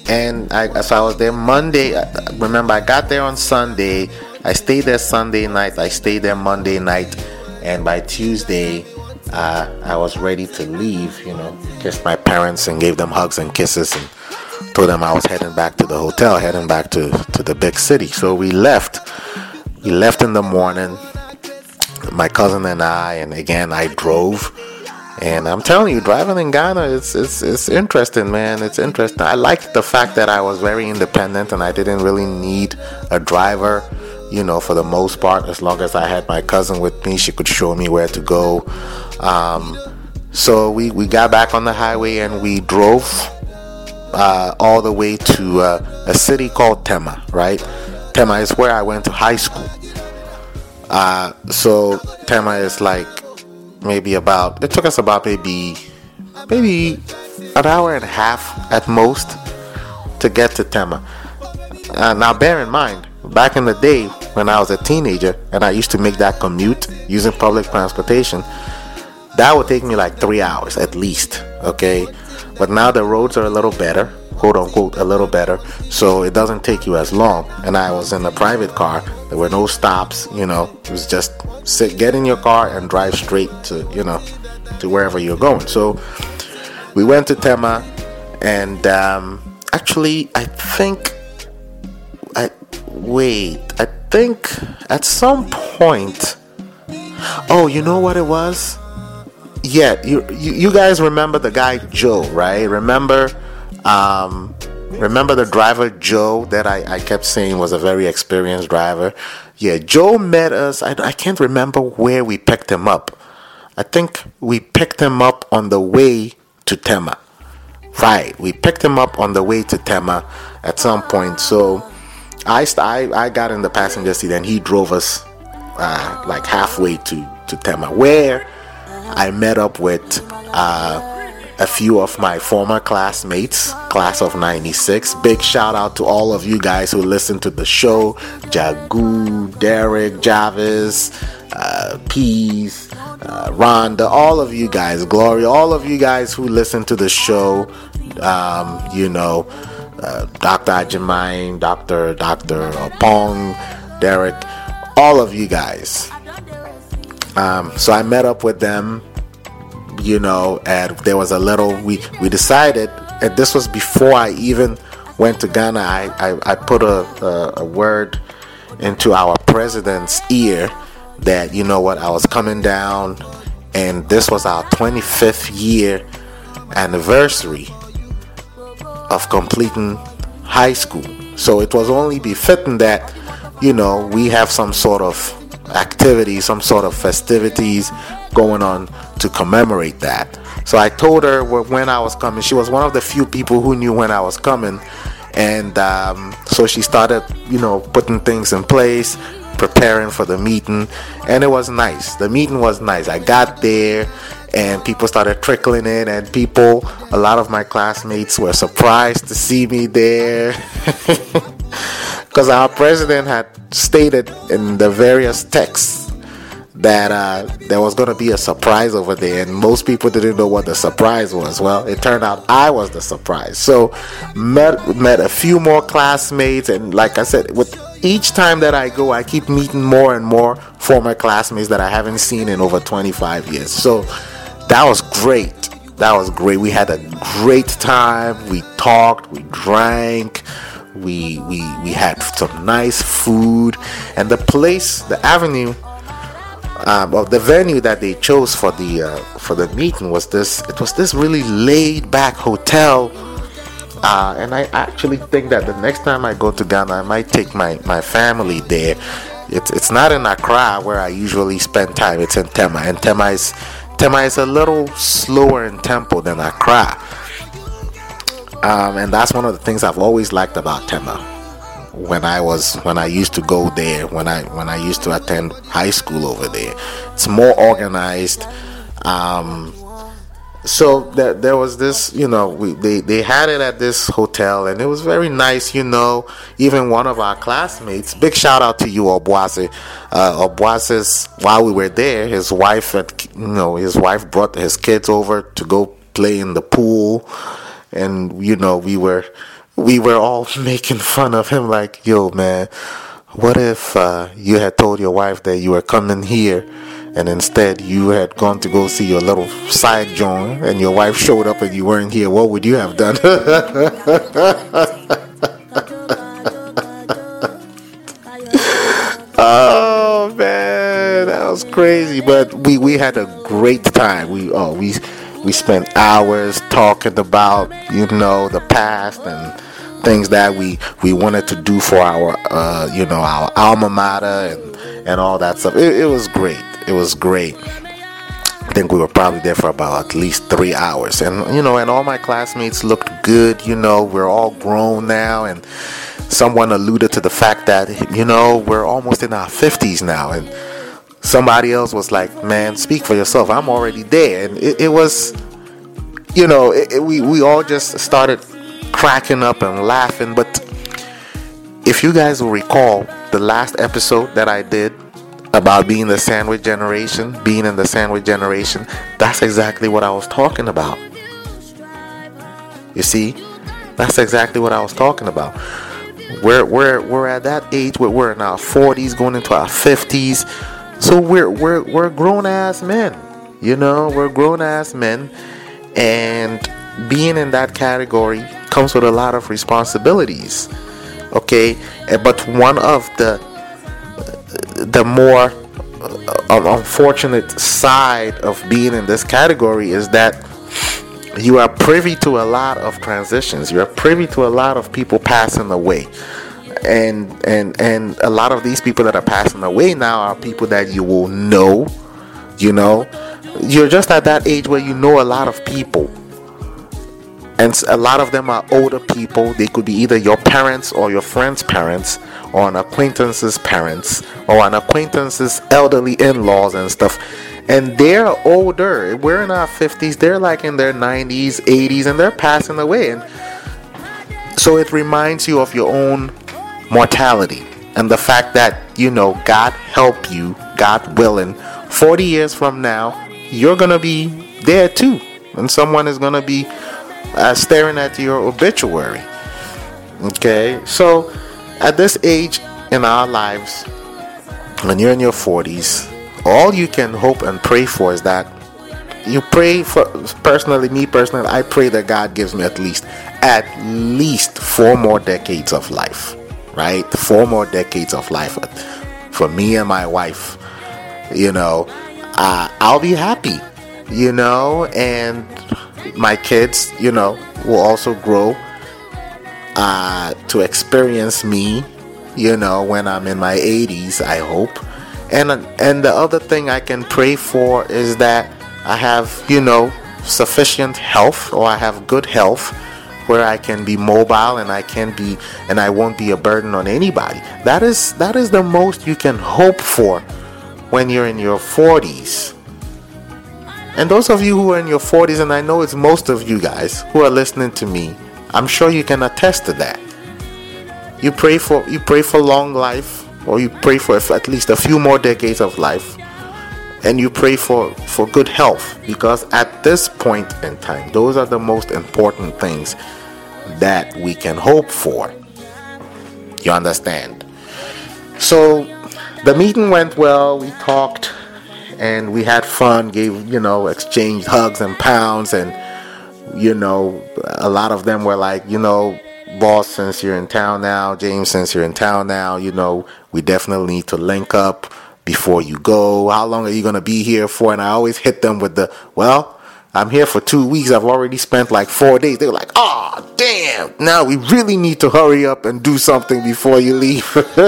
and I, so I was there Monday. Remember, I got there on Sunday. I stayed there Sunday night. I stayed there Monday night, and by Tuesday, uh, I was ready to leave. You know, kissed my parents and gave them hugs and kisses, and told them I was heading back to the hotel, heading back to to the big city. So we left. We left in the morning. My cousin and I, and again I drove. And I'm telling you, driving in Ghana, it's it's it's interesting, man. It's interesting. I liked the fact that I was very independent and I didn't really need a driver. You know, for the most part, as long as I had my cousin with me, she could show me where to go. Um, so we we got back on the highway and we drove uh, all the way to uh, a city called Tema. Right, Tema is where I went to high school. Uh, so Tema is like maybe about it took us about maybe maybe an hour and a half at most to get to Tema. Uh, now bear in mind, back in the day when I was a teenager and I used to make that commute using public transportation, that would take me like three hours at least. Okay, but now the roads are a little better, quote unquote, a little better, so it doesn't take you as long. And I was in a private car. There were no stops. You know, it was just sit, get in your car and drive straight to you know to wherever you're going. So we went to Tema, and um, actually, I think I wait. I think at some point. Oh, you know what it was? Yeah, you you, you guys remember the guy Joe, right? Remember, um, remember the driver Joe that I, I kept saying was a very experienced driver. Yeah, Joe met us. I, I can't remember where we picked him up. I think we picked him up on the way to Tema. Right, we picked him up on the way to Tema at some point. So I I, I got in the passenger seat and he drove us uh, like halfway to to Tema, where I met up with uh, a few of my former classmates, class of '96. Big shout out to all of you guys who listen to the show: Jagu, Derek, Javis, uh, Peace, uh, Rhonda, all of you guys, Gloria, all of you guys who listen to the show. Um, you know, uh, Dr. Ajimine, Dr. Dr. Pong, Derek, all of you guys. Um, so I met up with them, you know, and there was a little, we, we decided, and this was before I even went to Ghana, I, I, I put a, a, a word into our president's ear that, you know what, I was coming down, and this was our 25th year anniversary of completing high school. So it was only befitting that, you know, we have some sort of activity, some sort of festivities going on to commemorate that. So I told her when I was coming. She was one of the few people who knew when I was coming. And um, so she started, you know, putting things in place, preparing for the meeting. And it was nice. The meeting was nice. I got there and people started trickling in and people a lot of my classmates were surprised to see me there because our president had stated in the various texts that uh, there was going to be a surprise over there, and most people didn't know what the surprise was. Well, it turned out I was the surprise. So met met a few more classmates, and like I said, with each time that I go, I keep meeting more and more former classmates that I haven't seen in over 25 years. So that was great. That was great. We had a great time. We talked, we drank, we we we had some nice food, and the place, the avenue, um, well, the venue that they chose for the uh, for the meeting was this. It was this really laid back hotel. Uh, and I actually think that the next time I go to Ghana, I might take my, my family there. It's it's not in Accra where I usually spend time. It's in Tema, and Tema is Tema is a little slower in tempo than Accra. Um, and that's one of the things I've always liked about Tema. When I was when I used to go there, when I when I used to attend high school over there, it's more organized. Um, so there, there was this, you know, we, they, they had it at this hotel and it was very nice, you know. Even one of our classmates, big shout out to you, Obuase. Uh, Obuase's, while we were there, his wife, had, you know, his wife brought his kids over to go play in the pool. And, you know, we were, we were all making fun of him like, yo, man, what if uh, you had told your wife that you were coming here? and instead you had gone to go see your little side joint and your wife showed up and you weren't here, what would you have done? oh man, that was crazy. But we, we had a great time. We oh we we spent hours talking about you know the past and things that we we wanted to do for our uh, you know our alma mater and and all that stuff. It, it was great. It was great. I think we were probably there for about at least three hours, and you know, and all my classmates looked good. You know, we're all grown now, and someone alluded to the fact that you know we're almost in our 50s now, and somebody else was like, "Man, speak for yourself. I'm already there," and it, it was, you know, it, it, we we all just started cracking up and laughing. But if you guys will recall the last episode that I did about being the sandwich generation, being in the sandwich generation, that's exactly what I was talking about. You see, that's exactly what I was talking about. We're we're we're at that age where we're in our 40s, going into our 50s. So we're we're we're grown ass men. You know, we're grown ass men, and being in that category comes with a lot of responsibilities. Okay, but one of the the more uh, unfortunate side of being in this category is that you are privy to a lot of transitions. You are privy to a lot of people passing away. And and and a lot of these people that are passing away now are people that you will know you know? You're just at that age where you know a lot of people. And a lot of them are older people. They could be either your parents or your friends parents or an acquaintance's parents or an acquaintance's elderly in-laws and stuff. And they're older. We're in our 50s they're like in their 90s 80s and they're passing away. And so it reminds you of your own mortality and the fact that, you know, God help you, God willing, 40 years from now, you're going to be there too. And someone is going to be uh, staring at your obituary. Okay? So at this age in our lives, when you're in your 40s, all you can hope and pray for is that you pray for personally me personally i pray that god gives me at least at least four more decades of life right? Four more decades of life for me and my wife you know uh, i'll be happy you know? And my kids you know will also grow uh, to experience me you know when i'm in my 80s i hope. And and the other thing i can pray for is that I have, you know, sufficient health or I have good health where I can be mobile and I can be and I won't be a burden on anybody. That is that is the most you can hope for when you're in your 40s. And those of you who are in your 40s and I know it's most of you guys who are listening to me, I'm sure you can attest to that. You pray for you pray for long life or you pray for at least a few more decades of life and you pray for for good health because at this point in time those are the most important things that we can hope for you understand so the meeting went well we talked and we had fun gave you know exchanged hugs and pounds and you know a lot of them were like you know boss since you're in town now james since you're in town now you know we definitely need to link up before you go? How long are you going to be here for? And I always hit them with the, well, I'm here for two weeks. I've already spent like four days. They were like, oh, damn. Now we really need to hurry up and do something before you leave.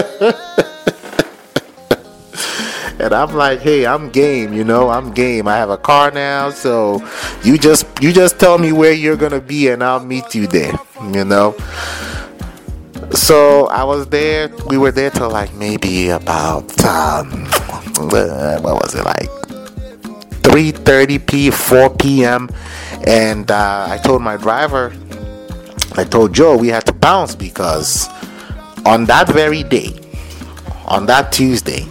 and I'm like, hey, I'm game, you know, I'm game. I have a car now, so you just you just tell me where you're gonna be and I'll meet you there, you know. So I was there. We were there till like maybe about um, what was it like 3:30 p 4 p.m. And uh, I told my driver, I told Joe we had to bounce because on that very day, on that Tuesday,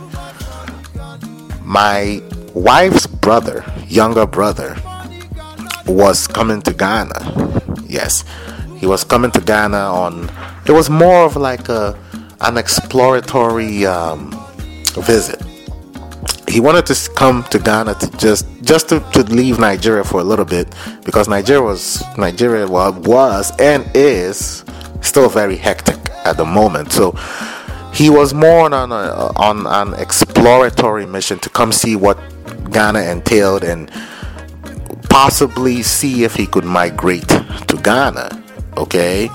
my wife's brother, younger brother, was coming to Ghana. Yes, he was coming to Ghana on. It was more of like a an exploratory um, visit. He wanted to come to Ghana to just just to, to leave Nigeria for a little bit because Nigeria was Nigeria wa- was and is still very hectic at the moment. So he was more on a, on an exploratory mission to come see what Ghana entailed and possibly see if he could migrate to Ghana. Okay,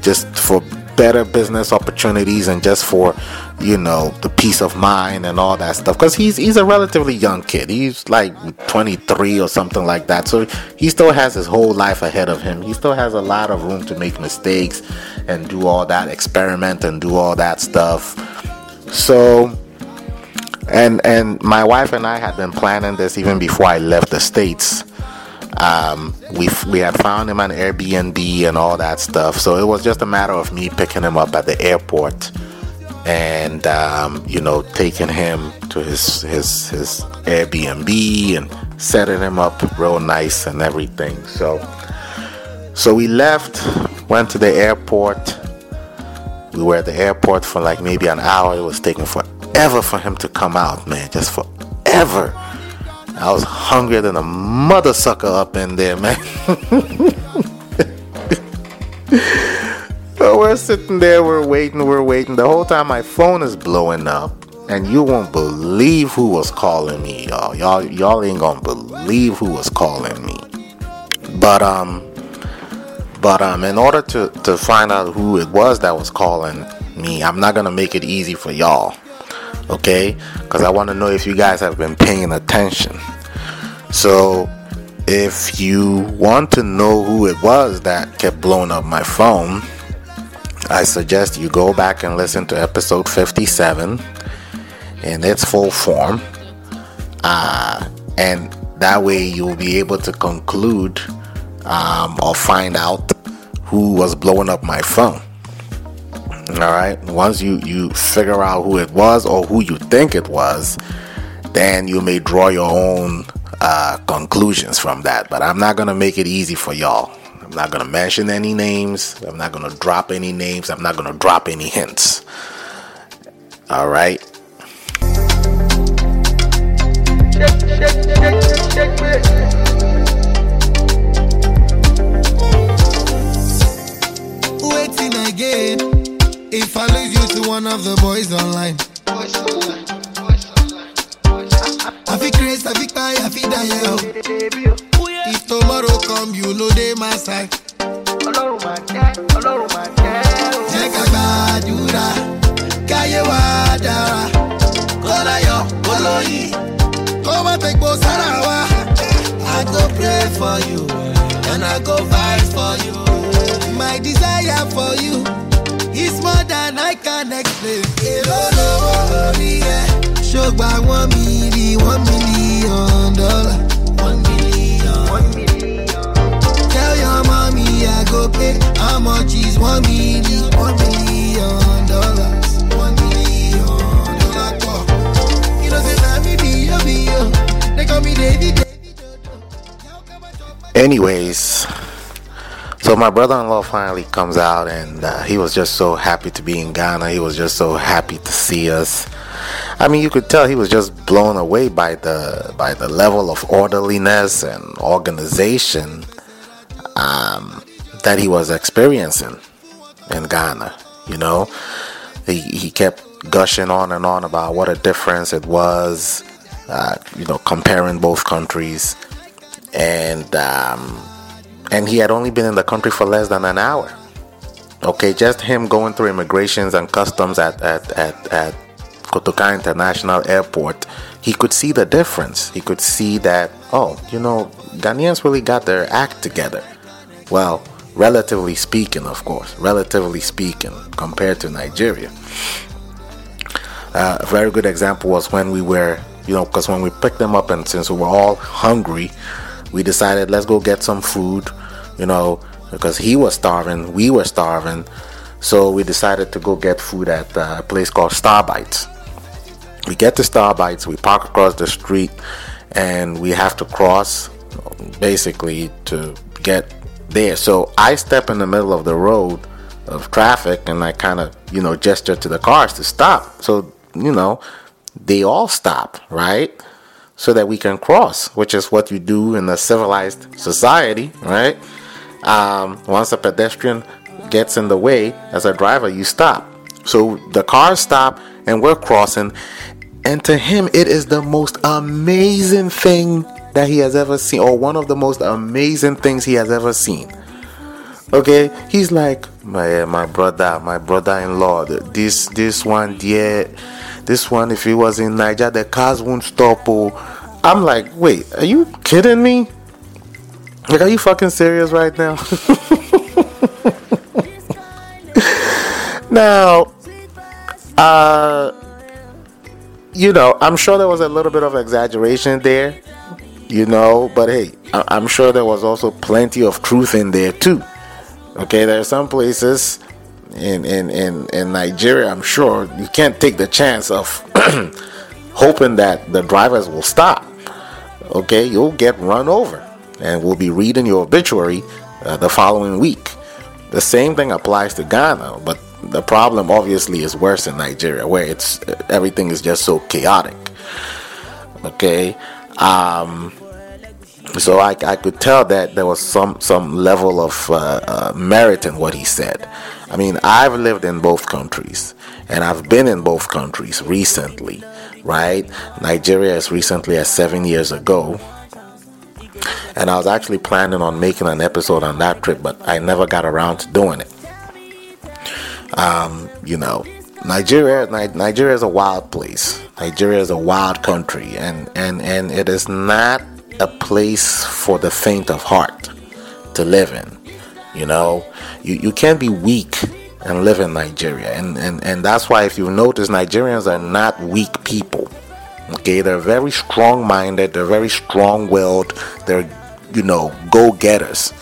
just for better business opportunities and just for you know the peace of mind and all that stuff. Because he's he's a relatively young kid. He's like 23 or something like that. So he still has his whole life ahead of him. He still has a lot of room to make mistakes and do all that experiment and do all that stuff. So and and my wife and I had been planning this even before I left the states. Um, we we had found him on Airbnb and all that stuff. So it was just a matter of me picking him up at the airport and um, you know taking him to his his his Airbnb and setting him up real nice and everything. So so we left, went to the airport. We were at the airport for like maybe an hour. It was taking forever for him to come out, man, just forever. I was hungrier than a mother sucker up in there, man. so we're sitting there, we're waiting, we're waiting. The whole time my phone is blowing up. And you won't believe who was calling me, y'all. Y'all y'all ain't gonna believe who was calling me. But um but um in order to, to find out who it was that was calling, Me, I'm not gonna make it easy for y'all. Okay? Because I want to know if you guys have been paying attention. So, if you want to know who it was that kept blowing up my phone, I suggest you go back and listen to episode 57 in its full form. Uh, and that way you'll be able to conclude um, or find out who was blowing up my phone. All right. Once you you figure out who it was or who you think it was, then you may draw your own uh, conclusions from that. But I'm not gonna make it easy for y'all. I'm not gonna mention any names. I'm not gonna drop any names. I'm not gonna drop any hints. All right. If I lose you to one of the boys online. I feel crazy, I feel cry, I feel die. yo. If tomorrow come, you know they my side. Jẹ́ ká gbàdúrà, káyé wa dára. Kọ́lá yọ, olóyin, kó má fẹ́ gbó sára wa. I go pray for you, and I go fight for you. My desire for you is more than I can explain. Èrò lówó orí ẹ̀, ṣògbà one million, one million dollar. One million. One million. Tell your mommy I go pay. How much is one million? One million dollars. One million dollar. You know say na me be yo be yo. They call me David. Anyways, so my brother-in-law finally comes out, and uh, he was just so happy to be in Ghana. He was just so happy to see us. I mean, you could tell he was just blown away by the by the level of orderliness and organization um, that he was experiencing in Ghana. You know, he he kept gushing on and on about what a difference it was. Uh, you know, comparing both countries and um, and he had only been in the country for less than an hour. Okay, just him going through immigrations and customs at at at, at Kotoka International Airport, he could see the difference. He could see that oh, you know, Ghanaians really got their act together. Well, relatively speaking, of course, relatively speaking, compared to Nigeria. Uh, a very good example was when we were, you know, because when we picked them up and since we were all hungry, we decided let's go get some food, you know, because he was starving, we were starving. So we decided to go get food at a place called Starbites. We get to Starbites, we park across the street, and we have to cross basically to get there. So I step in the middle of the road of traffic and I kind of, you know, gesture to the cars to stop. So, you know, they all stop, right? So that we can cross, which is what you do in a civilized society, right? Um, once a pedestrian gets in the way, as a driver, you stop. So the cars stop and we're crossing. And to him, it is the most amazing thing that he has ever seen, or one of the most amazing things he has ever seen. Okay, he's like my my brother, my brother-in-law. This this one, yeah, this one. If he was in Niger, the cars won't stop. Oh, I'm like, wait, are you kidding me? Like, are you fucking serious right now? now, uh, you know, I'm sure there was a little bit of exaggeration there, you know, but hey, I- I'm sure there was also plenty of truth in there too. Okay, there are some places in in in, in Nigeria, I'm sure you can't take the chance of hoping that the drivers will stop. Okay, you'll get run over, and we'll be reading your obituary uh, the following week. The same thing applies to Ghana, but the problem obviously is worse in Nigeria, where it's everything is just so chaotic. Okay, um, so I, I could tell that there was some some level of uh, uh, merit in what he said. I mean, I've lived in both countries, and I've been in both countries recently, right? Nigeria as recently as seven years ago, and I was actually planning on making an episode on that trip, but I never got around to doing it. Um, you know, Nigeria, Nigeria is a wild place. Nigeria is a wild country, and and and it is not a place for the faint of heart to live in. You know, you you can't be weak and live in Nigeria, and and and that's why if you notice, Nigerians are not weak people. Okay, they're very strong-minded. They're very strong-willed. They're you know go-getters.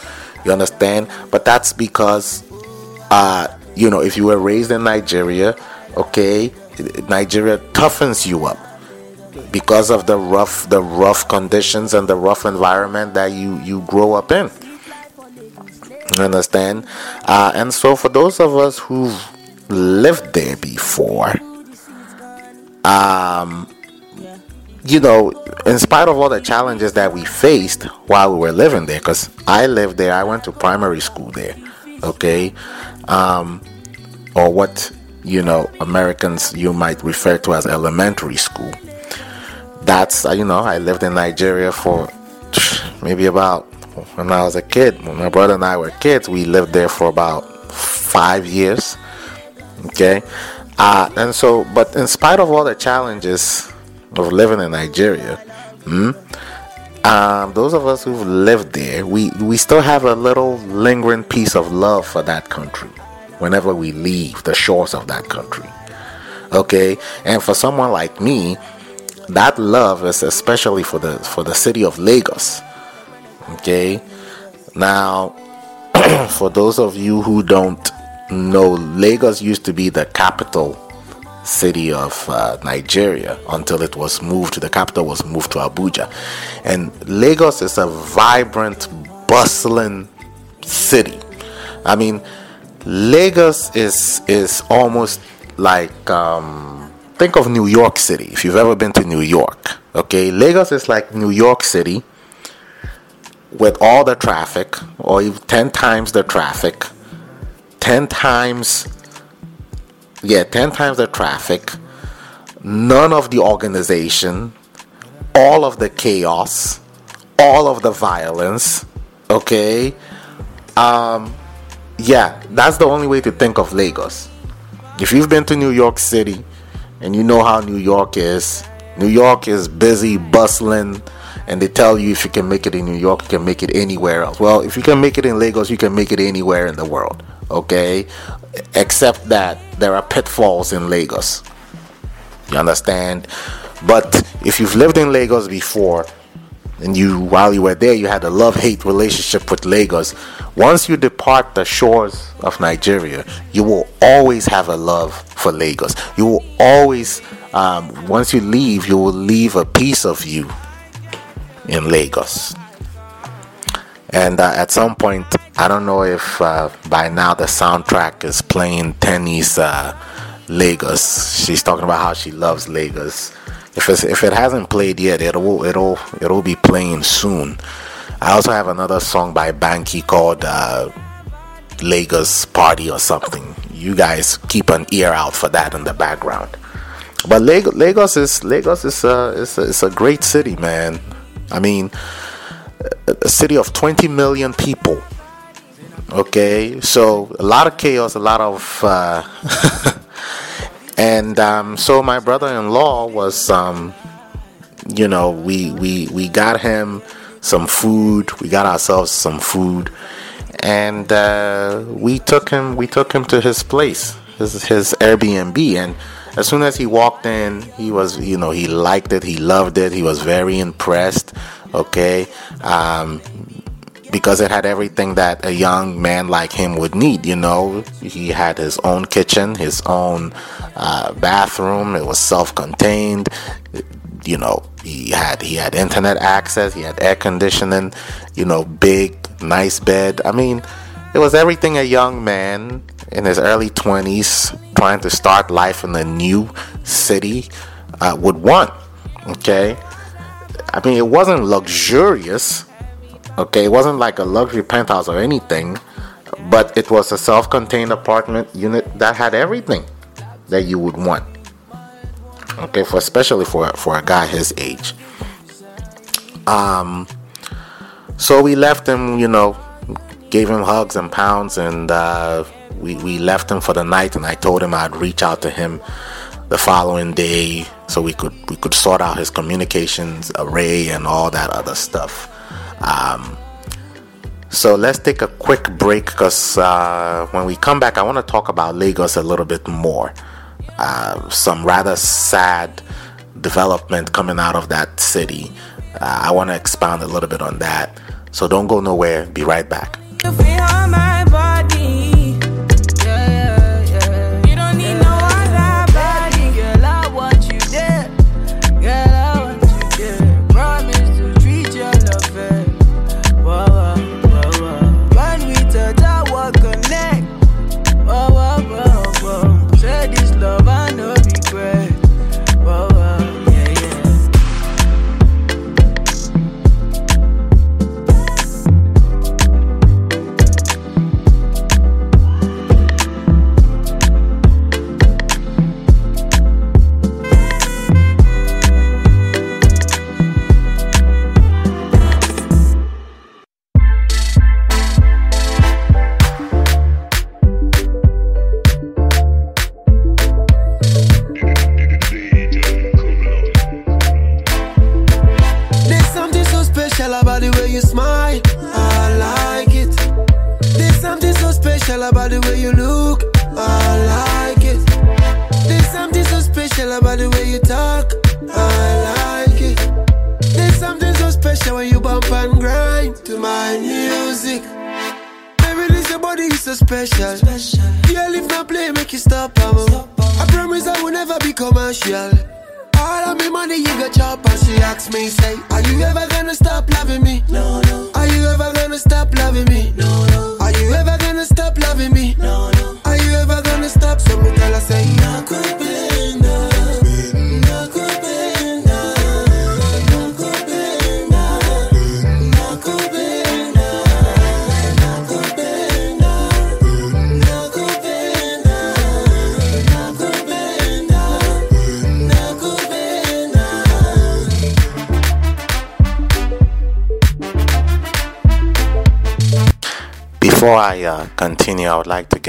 You understand? But that's because uh, you know, if you were raised in Nigeria, okay, Nigeria toughens you up because of the rough, the rough conditions and the rough environment that you you grow up in. You understand? Uh, and so, for those of us who've lived there before, um, you know, in spite of all the challenges that we faced while we were living there, because I lived there, I went to primary school there, okay, um, or what you know Americans you might refer to as elementary school. That's uh, you know I lived in Nigeria for maybe about when I was a kid. When my brother and I were kids, we lived there for about five years. Okay, uh, and so but in spite of all the challenges of living in Nigeria, hmm, um, those of us who've lived there, we, we still have a little lingering piece of love for that country whenever we leave the shores of that country. Okay, and for someone like me, that love is especially for the for the city of Lagos. Okay, now for those of you who don't know, Lagos used to be the capital city of uh, Nigeria until it was moved. The capital was moved to Abuja, and Lagos is a vibrant, bustling city. I mean, Lagos is is almost like um, think of New York City. If you've ever been to New York, okay, Lagos is like New York City with all the traffic, or even ten times the traffic, ten times yeah, 10 times the traffic, none of the organization, all of the chaos, all of the violence, okay? Um, yeah, that's the only way to think of Lagos. If you've been to New York City and you know how New York is, New York is busy, bustling, and they tell you if you can make it in New York, you can make it anywhere else. Well, if you can make it in Lagos, you can make it anywhere in the world, okay? Except that there are pitfalls in Lagos. You understand? But if you've lived in Lagos before, and you while you were there you had a love-hate relationship with Lagos, once you depart the shores of Nigeria, you will always have a love for Lagos. You will always um, once you leave, you will leave a piece of you in Lagos. And uh, at some point, I don't know if uh, by now the soundtrack is playing Tenny's uh, Lagos. She's talking about how she loves Lagos. If it's, if it hasn't played yet, it'll it'll it'll be playing soon. I also have another song by Banky called uh, Lagos Party or something. You guys keep an ear out for that in the background. But Lagos, is Lagos is a, is a, is a great city, man. I mean, a city of 20 million people. Okay, so a lot of chaos, a lot of, uh, and um, so my brother-in-law was, um, you know, we we we got him some food. We got ourselves some food, and uh, we took him we took him to his place, his his Airbnb, and as soon as he walked in, he was you know he liked it, he loved it, he was very impressed. Okay, um, because it had everything that a young man like him would need. You know, he had his own kitchen, his own uh, bathroom. It was self-contained. You know, he had he had internet access. He had air conditioning. You know, big, nice bed. I mean, it was everything a young man in his early twenties trying to start life in a new city uh, would want. Okay. I mean, it wasn't luxurious, okay? It wasn't like a luxury penthouse or anything, but it was a self contained apartment unit that had everything that you would want, okay? For especially for, for a guy his age. Um, so we left him, you know, gave him hugs and pounds, and uh, we we left him for the night. And I told him I'd reach out to him the following day so we could we could sort out his communications array and all that other stuff. Um, so let's take a quick break because uh, when we come back, I want to talk about Lagos a little bit more. Uh, some rather sad development coming out of that city. Uh, I want to expound a little bit on that. So don't go nowhere. Be right back.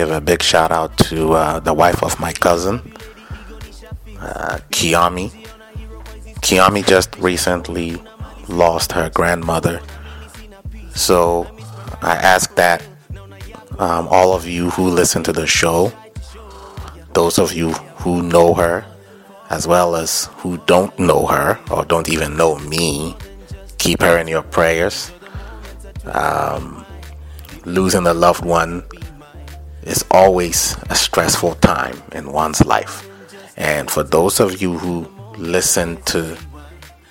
Give a big shout out to uh, the wife of my cousin, uh. Kiyomi just recently lost her grandmother. So I ask that um, all of you who listen to the show, those of you who know her, as well as who don't know her or don't even know me, keep her in your prayers. Um, losing a loved one is always a stressful time in one's life. And for those of you who listened to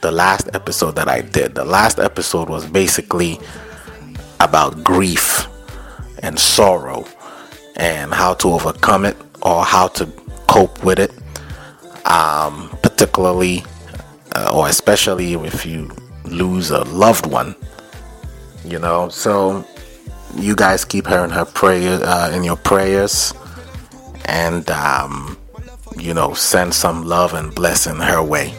the last episode that I did, the last episode was basically about grief and sorrow and how to overcome it or how to cope with it. Um, particularly uh, or especially if you lose a loved one, you know. So you guys keep her in her prayer uh, in your prayers and um, you know send some love and blessing her way.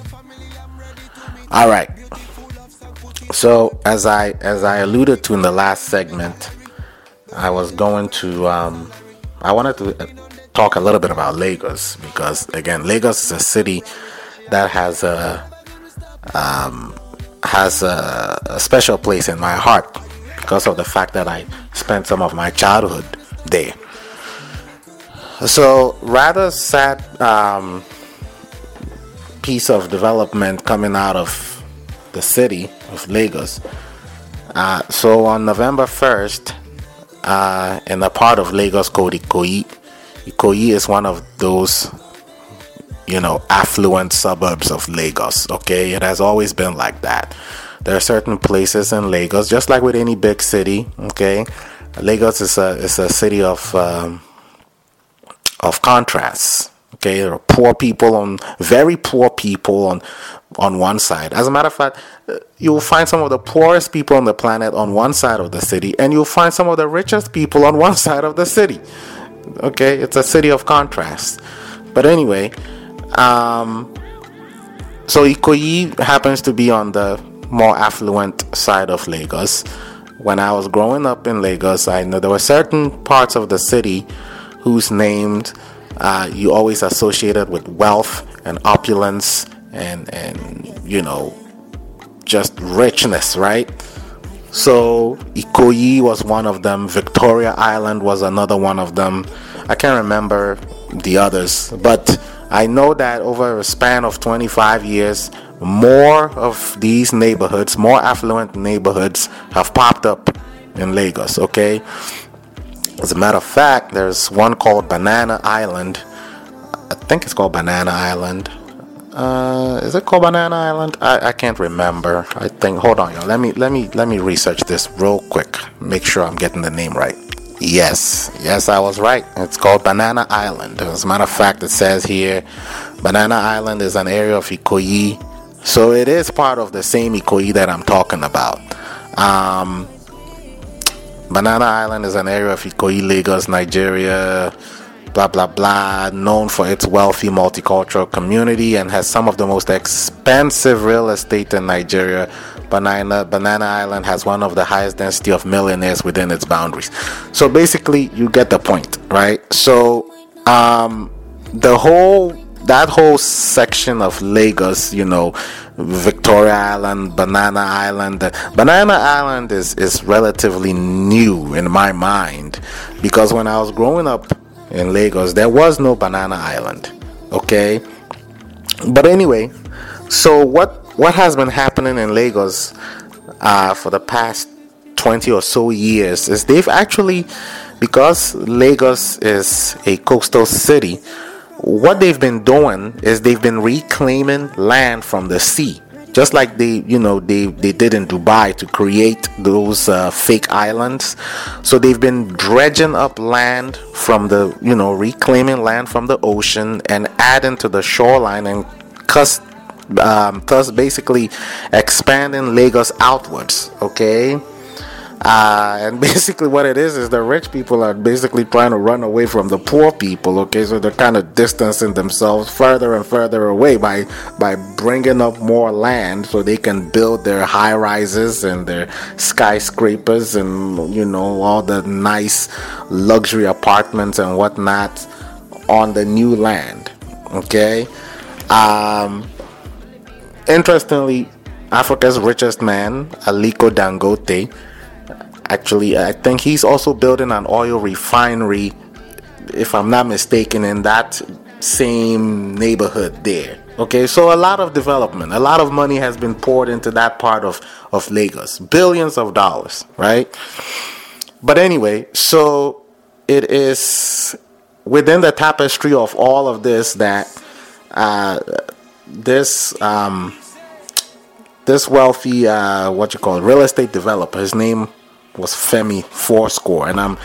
All right. So as i as i alluded to in the last segment i was going to um, i wanted to talk a little bit about lagos because again lagos is a city that has a um, has a, a special place in my heart because of the fact that I spent some of my childhood there. So, rather sad um, piece of development coming out of the city of Lagos. Uh, so, on November 1st, uh, in a part of Lagos called Ikoyi, Ikoyi is one of those you know, affluent suburbs of Lagos. Okay, it has always been like that. There are certain places in Lagos, just like with any big city. Okay, Lagos is a is a city of um, of contrasts. Okay, there are poor people on very poor people on on one side. As a matter of fact, uh, you will find some of the poorest people on the planet on one side of the city, and you'll find some of the richest people on one side of the city. Okay, it's a city of contrasts. But anyway, um, so Ikoyi happens to be on the more affluent side of Lagos, when I was growing up in Lagos, I know there were certain parts of the city whose names uh, you always associated with wealth and opulence and and you know just richness, right? So Ikoyi was one of them. Victoria Island was another one of them. I can't remember the others, but I know that over a span of 25 years, more of these neighborhoods, more affluent neighborhoods, have popped up in Lagos. Okay. As a matter of fact, there's one called Banana Island. I think it's called Banana Island. Uh, is it called Banana Island? I, I can't remember. I think. Hold on, y'all. Let me let me let me research this real quick. Make sure I'm getting the name right. Yes, yes, I was right. It's called Banana Island. As a matter of fact, it says here, Banana Island is an area of Ikoyi, so it is part of the same Ikoyi that I'm talking about. Um, Banana Island is an area of Ikoyi, Lagos, Nigeria blah blah blah, known for its wealthy multicultural community and has some of the most expensive real estate in Nigeria. Banana Banana Island has one of the highest density of millionaires within its boundaries. So basically, you get the point, right? So um, the whole that whole section of Lagos, you know, Victoria Island, Banana Island. Banana Island is, is relatively new in my mind because when I was growing up in Lagos, there was no Banana Island. Okay, but anyway, so what what has been happening in Lagos uh, for the past 20 or so years is they've actually because Lagos is a coastal city what they've been doing is they've been reclaiming land from the sea. Just like they you know they they did in dubai to create those uh, fake islands. So they've been dredging up land from the you know reclaiming land from the ocean and adding to the shoreline and cus- um, thus basically expanding lagos outwards okay uh, and basically, what it is is the rich people are basically trying to run away from the poor people. Okay, so they're kind of distancing themselves further and further away by by bringing up more land so they can build their high rises and their skyscrapers and you know all the nice luxury apartments and whatnot on the new land. Okay, um, interestingly, Africa's richest man, Aliko Dangote actually i think he's also building an oil refinery if i'm not mistaken in that same neighborhood there. Okay so a lot of development a lot of money has been poured into that part of of lagos. Billions of dollars right? But anyway so it is within the tapestry of all of this that uh, this um, this wealthy uh, what you call it, real estate developer his name was Femi Fourscore, and I'm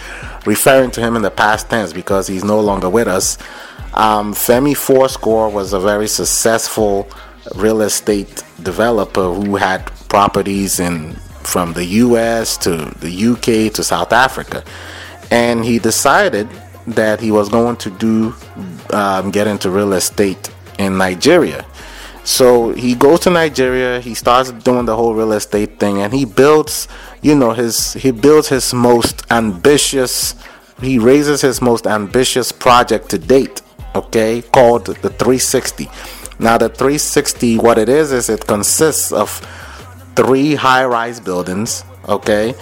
referring to him in the past tense because he's no longer with us. Um, Femi Fourscore was a very successful real estate developer who had properties in from the U.S. to the UK to South Africa, and he decided that he was going to do um, get into real estate in Nigeria. So he goes to Nigeria, he starts doing the whole real estate thing, and he builds, you know, his he builds his most ambitious, he raises his most ambitious project to date, okay, called the 360. Now the 360, what it is, is it consists of three high-rise buildings, okay,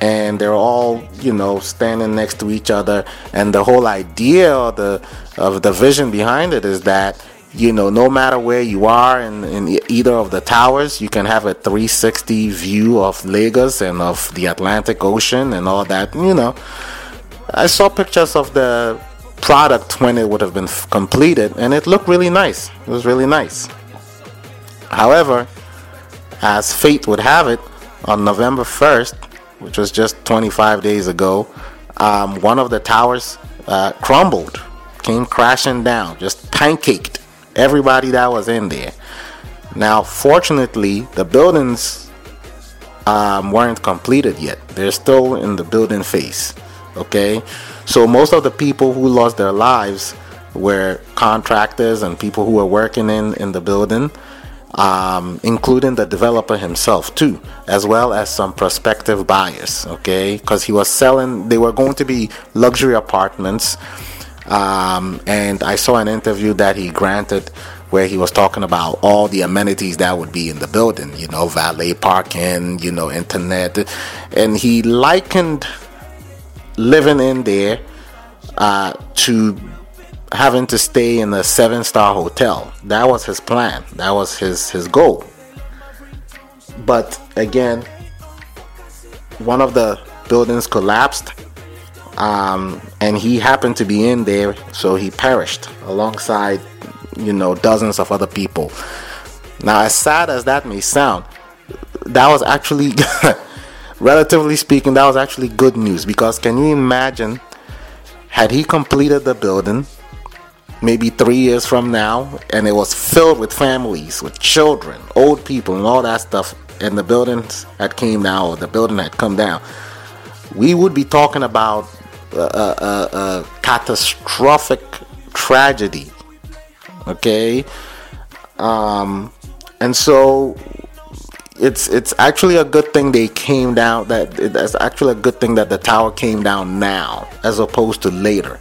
and they're all you know standing next to each other, and the whole idea of the of the vision behind it is that you know, no matter where you are in, in either of the towers, you can have a 360 view of Lagos and of the Atlantic Ocean and all that. You know, I saw pictures of the product when it would have been f- completed, and it looked really nice. It was really nice. However, as fate would have it, on November 1st, which was just 25 days ago, um, one of the towers uh, crumbled, came crashing down, just pancaked everybody that was in there. Now, fortunately, the buildings um, weren't completed yet. They're still in the building phase. Okay, so most of the people who lost their lives were contractors and people who were working in in the building. um, including the developer himself too, as well as some prospective buyers. Okay, because he was selling, they were going to be luxury apartments, um, and I saw an interview that he granted where he was talking about all the amenities that would be in the building. You know, valet parking, you know, internet, and he likened living in there uh, to having to stay in a seven star hotel. That was his plan. That was his his goal. But again, one of the buildings collapsed, um, and he happened to be in there, so he perished alongside, you know, dozens of other people. Now, as sad as that may sound, that was actually, relatively speaking, that was actually good news because can you imagine? Had he completed the building, maybe three years from now, and it was filled with families, with children, old people, and all that stuff, and the buildings had came down, or the building had come down, we would be talking about a catastrophic tragedy. Okay, um, and so it's it's actually a good thing they came down. That it's actually a good thing that the tower came down now, as opposed to later.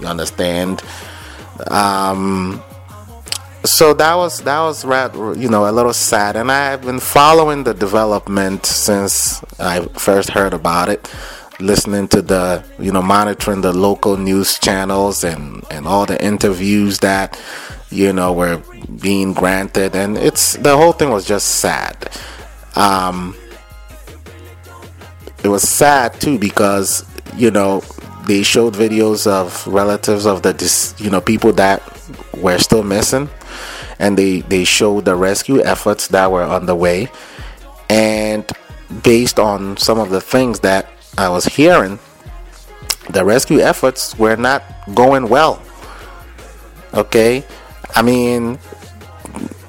You understand? Um, so that was that was right, you know a little sad, and I've been following the development since I first heard about it, listening to the you know monitoring the local news channels and and all the interviews that you know were being granted, and it's the whole thing was just sad. Um, it was sad too because you know they showed videos of relatives of the dis- you know people that were still missing. And they they showed the rescue efforts that were underway and based on some of the things that I was hearing the rescue efforts were not going well okay I mean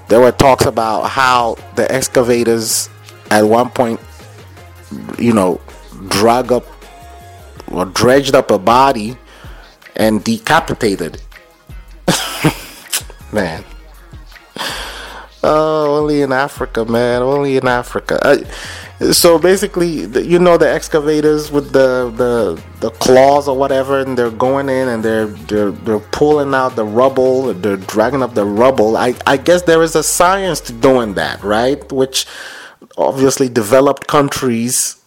there were talks about how the excavators at one point you know drug up or dredged up a body and decapitated. man. Oh, only in Africa, man. Only in Africa. So basically, you know the excavators with the, the the claws or whatever, and they're going in and they're they're they're pulling out the rubble. They're dragging up the rubble. I I guess there is a science to doing that, right? Which obviously developed countries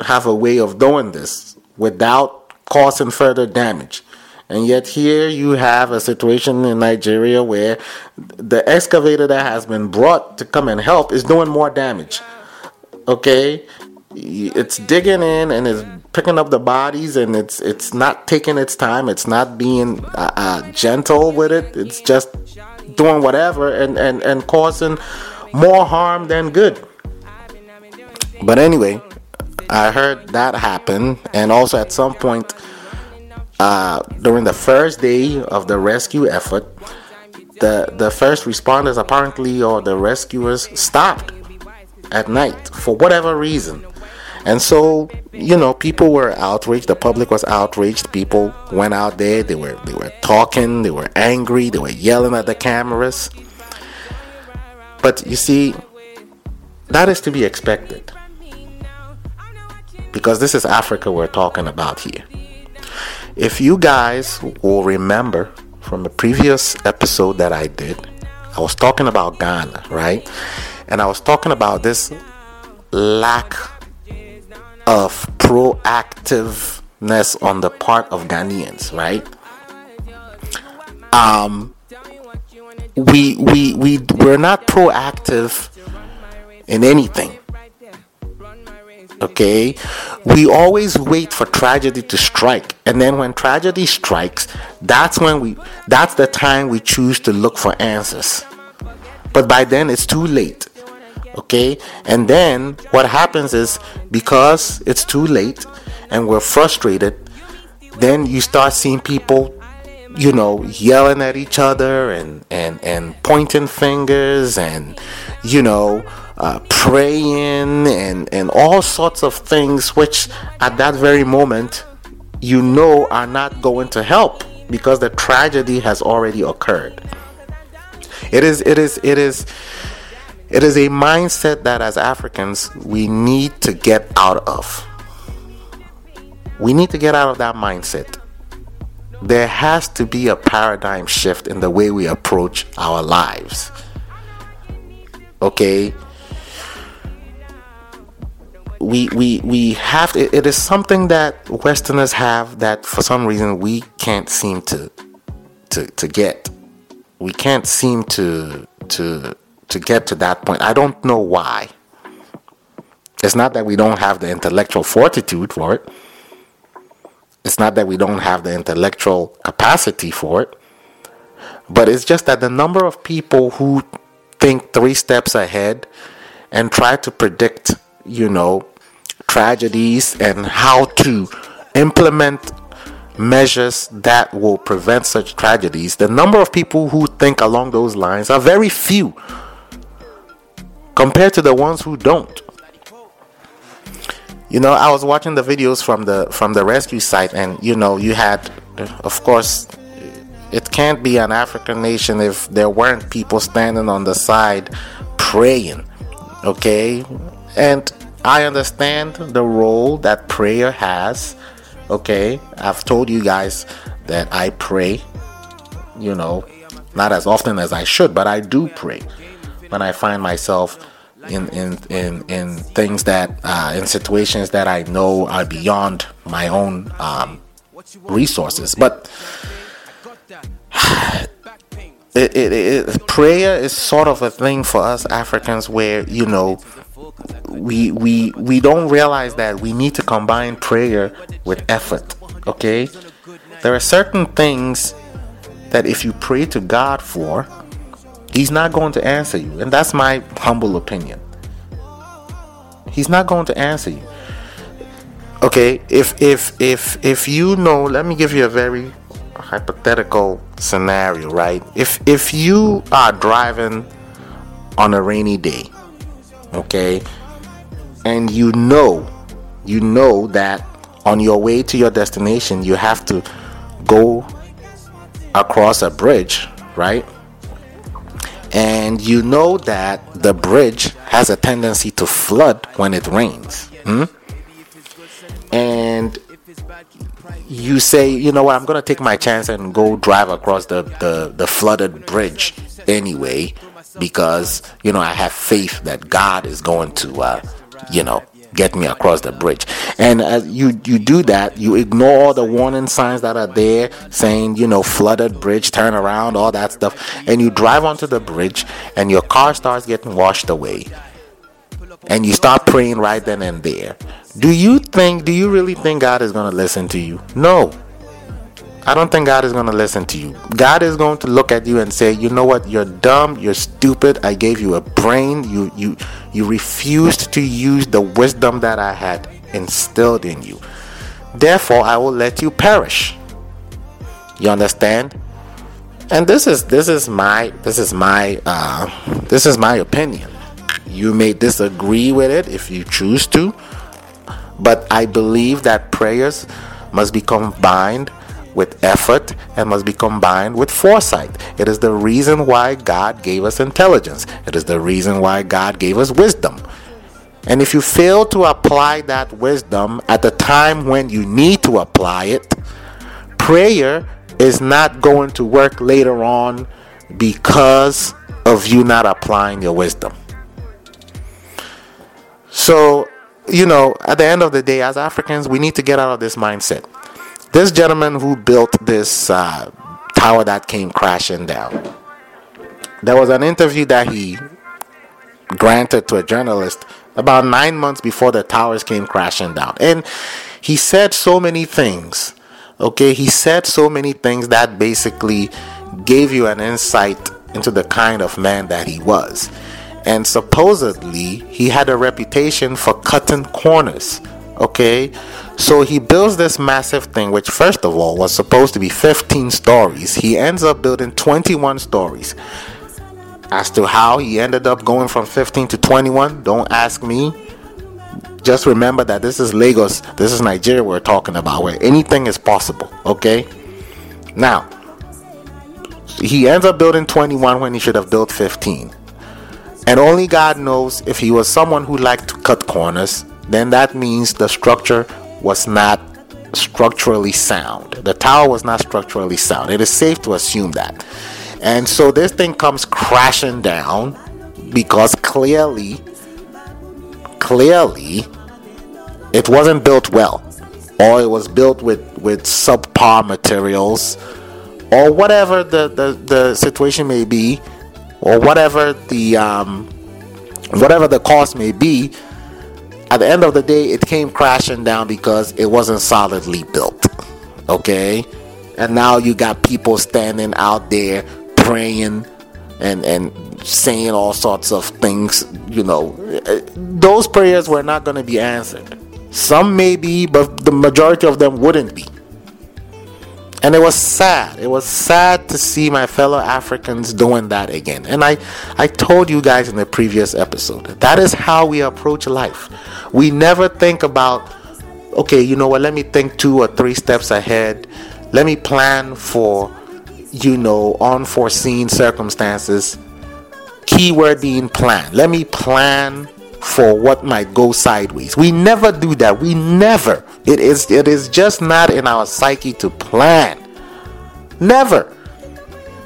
have a way of doing this without causing further damage. And yet, here you have a situation in Nigeria where the excavator that has been brought to come and help is doing more damage. Okay, it's digging in and it's picking up the bodies, and it's it's not taking its time. It's not being uh, uh, gentle with it. It's just doing whatever and and and causing more harm than good. But anyway, I heard that happen, and also at some point uh, during the first day of the rescue effort, the the first responders apparently or the rescuers stopped at night for whatever reason. And so, you know, people were outraged. The public was outraged. People went out there. They were they were talking. They were angry. They were yelling at the cameras. But you see, that is to be expected because this is Africa we're talking about here. If you guys will remember from the previous episode that I did, I was talking about Ghana, right? And I was talking about this lack of proactiveness on the part of Ghanaians, right? Um, we we we we're not proactive in anything okay? We always wait for tragedy to strike. And then when tragedy strikes that's when we that's the time we choose to look for answers. But by then it's too late okay? And then what happens is because it's too late and we're frustrated then you start seeing people you know yelling at each other and and and pointing fingers and you know uh, praying and and all sorts of things which at that very moment you know are not going to help because the tragedy has already occurred. It is it is it is it is a mindset that as Africans we need to get out of. We need to get out of that mindset. There has to be a paradigm shift in the way we approach our lives. Okay? We we we have it, it is something that westerners have that for some reason we can't seem to to to get. We can't seem to to to get to that point. I don't know why. It's not that we don't have the intellectual fortitude for it. It's not that we don't have the intellectual capacity for it. But it's just that the number of people who think three steps ahead and try to predict, you know, tragedies and how to implement measures that will prevent such tragedies, the number of people who think along those lines are very few compared to the ones who don't. You know, I was watching the videos from the from the rescue site, and you know, you had, of course, it can't be an African nation if there weren't people standing on the side praying. Okay, and I understand the role that prayer has. Okay, I've told you guys that I pray. You know, not as often as I should, but I do pray when I find myself in in in, in things that uh, in situations that I know are beyond my own um, resources. But it, it, it, prayer is sort of a thing for us Africans where you know we we we don't realize that we need to combine prayer with effort. Okay, there are certain things that if you pray to God for, He's not going to answer you, and that's my humble opinion. He's not going to answer you. Okay, if if if if you know, let me give you a very hypothetical scenario, right? If if you are driving on a rainy day, okay, and you know, you know that on your way to your destination, you have to go across a bridge, right? And you know that the bridge has a tendency to flood when it rains. Hmm? And you say, you know what, I'm going to take my chance and go drive across the, the, the flooded bridge anyway because, you know, I have faith that God is going to, uh, you know, get me across the bridge. And as you you do that, you ignore all the warning signs that are there saying, you know, flooded bridge, turn around, all that stuff, and you drive onto the bridge and your car starts getting washed away. And you start praying right then and there. Do you think do you really think God is going to listen to you? No. I don't think God is going to listen to you. God is going to look at you and say, "You know what? You're dumb. You're stupid. I gave you a brain. You you you refused to use the wisdom that I had instilled in you. Therefore, I will let you perish." You understand? And this is this is my this is my uh, this is my opinion. You may disagree with it if you choose to, but I believe that prayers must be combined with effort and must be combined with foresight. It is the reason why God gave us intelligence. It is the reason why God gave us wisdom. And if you fail to apply that wisdom at the time when you need to apply it, prayer is not going to work later on because of you not applying your wisdom. So, you know, at the end of the day, as Africans, we need to get out of this mindset. This gentleman who built this uh, tower that came crashing down, there was an interview that he granted to a journalist about nine months before the towers came crashing down. And he said so many things. Okay, he said so many things that basically gave you an insight into the kind of man that he was. And supposedly, he had a reputation for cutting corners. Okay, so he builds this massive thing, which, first of all, was supposed to be 15 stories. He ends up building 21 stories. As to how he ended up going from 15 to 21, don't ask me. Just remember that this is Lagos, this is Nigeria we're talking about, where anything is possible, okay? Now, he ends up building 21 when he should have built 15. And only God knows if he was someone who liked to cut corners, then that means the structure was not structurally sound. The tower was not structurally sound. It is safe to assume that. And so this thing comes crashing down because clearly, clearly, it wasn't built well, or it was built with with subpar materials, or whatever the the, the situation may be, or whatever the um, whatever the cost may be. At the end of the day, it came crashing down because it wasn't solidly built. Okay, and now you got people standing out there praying and and saying all sorts of things you know? Those prayers were not going to be answered. Some may be but the majority of them wouldn't be and it was sad. It was sad to see my fellow africans doing that again. And i i told you guys in the previous episode that is how we approach life. We never think about okay you know what let me think two or three steps ahead. Let me plan for you know unforeseen circumstances. Keyword being plan. Let me plan for what might go sideways. We never do that. We never. It is it is just not in our psyche to plan. Never.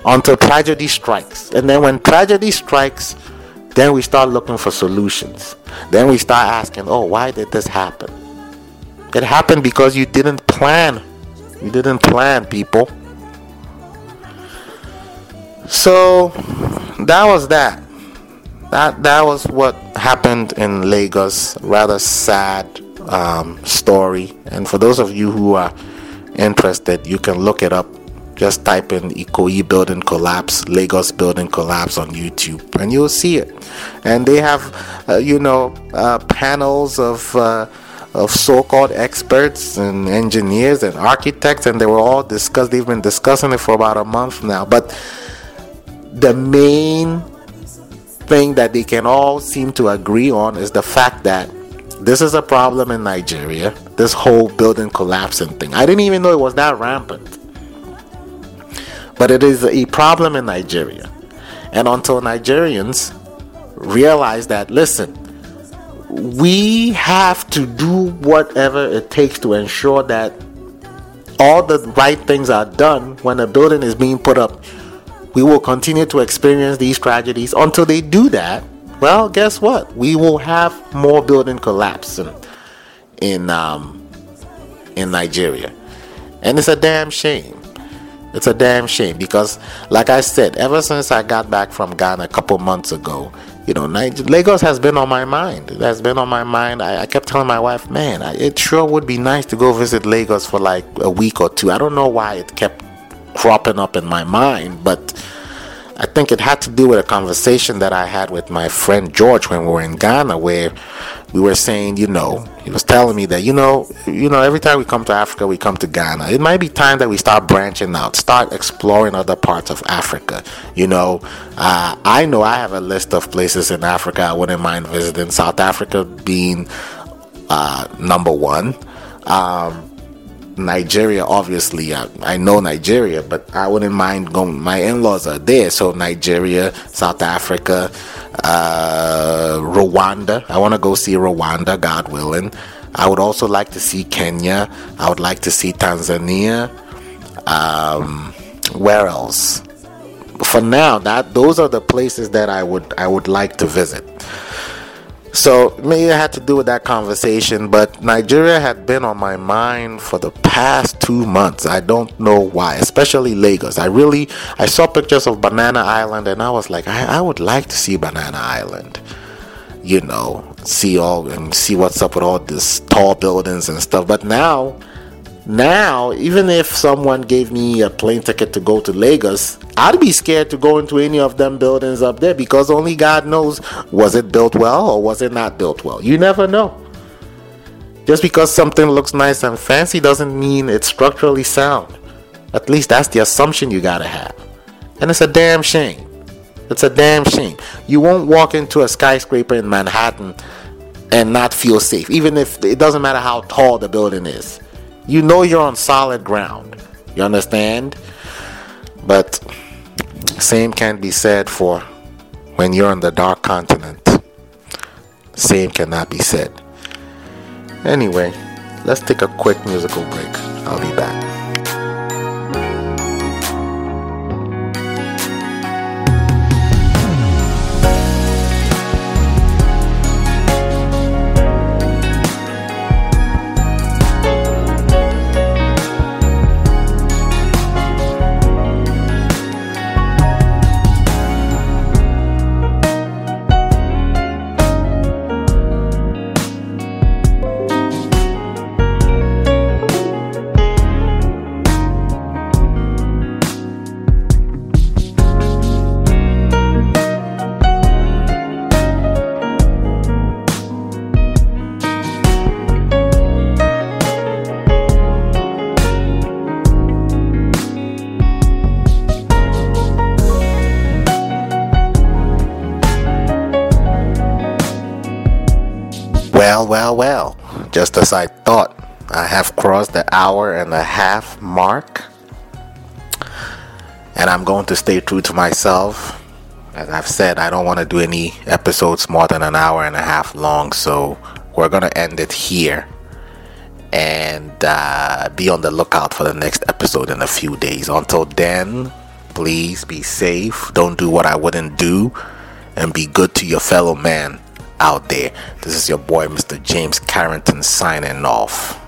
Until tragedy strikes. And then when tragedy strikes, then we start looking for solutions. Then we start asking, "Oh, why did this happen?" It happened because you didn't plan. You didn't plan, people. So that was that. That that was what happened in Lagos. Rather sad um, story. And for those of you who are interested, you can look it up. Just type in Ikoyi building collapse, Lagos building collapse on YouTube, and you'll see it. And they have, uh, you know, uh, panels of. Uh, of so-called experts and engineers and architects and they were all discussed they've been discussing it for about a month now but the main thing that they can all seem to agree on is the fact that this is a problem in Nigeria. This whole building collapsing thing. I didn't even know it was that rampant. But it is a problem in Nigeria. And until Nigerians realize that, listen, we have to do whatever it takes to ensure that all the right things are done when a building is being put up we will continue to experience these tragedies until they do that. Well, guess what? We will have more building collapse in in, um, in Nigeria, and it's a damn shame. It's a damn shame because, like I said, ever since I got back from Ghana a couple months ago, you know, Lagos has been on my mind. It has been on my mind. I, I kept telling my wife, man, I, it sure would be nice to go visit Lagos for like a week or two. I don't know why it kept cropping up in my mind, but I think it had to do with a conversation that I had with my friend George when we were in Ghana, where we were saying, you know, he was telling me that, you know, you know, every time we come to Africa, we come to Ghana. It might be time that we start branching out, start exploring other parts of Africa. You know, uh, I know I have a list of places in Africa I wouldn't mind visiting. South Africa being uh, number one. Um, Nigeria, obviously, I, I, know Nigeria, but I wouldn't mind going. My in laws are there, so Nigeria, South Africa, uh, Rwanda. I want to go see Rwanda, God willing. I would also like to see Kenya. I would like to see Tanzania. Um, where else? For now, that those are the places that I would I would like to visit. So maybe it had to do with that conversation, but Nigeria had been on my mind for the past two months. I don't know why, especially Lagos. I really I saw pictures of Banana Island and I was like, I, I would like to see Banana Island. You know, see all and see what's up with all these tall buildings and stuff. But now now, even if someone gave me a plane ticket to go to Lagos, I'd be scared to go into any of them buildings up there because only God knows was it built well or was it not built well. You never know. Just because something looks nice and fancy doesn't mean it's structurally sound. At least that's the assumption you gotta have. And it's a damn shame. It's a damn shame. You won't walk into a skyscraper in Manhattan and not feel safe, even if it doesn't matter how tall the building is you know you're on solid ground. You understand? But Same can be said for when you're on the dark continent. Same cannot be said. Anyway, let's take a quick musical break. I'll be back. Well, well. Just as I thought, I have crossed the hour and a half mark. And I'm going to stay true to myself. As I've said, I don't want to do any episodes more than an hour and a half long, so we're going to end it here. And uh, be on the lookout for the next episode in a few days. Until then, please be safe. Don't do what I wouldn't do. And be good to your fellow man out there. This is your boy, Mr. James Carrington, signing off.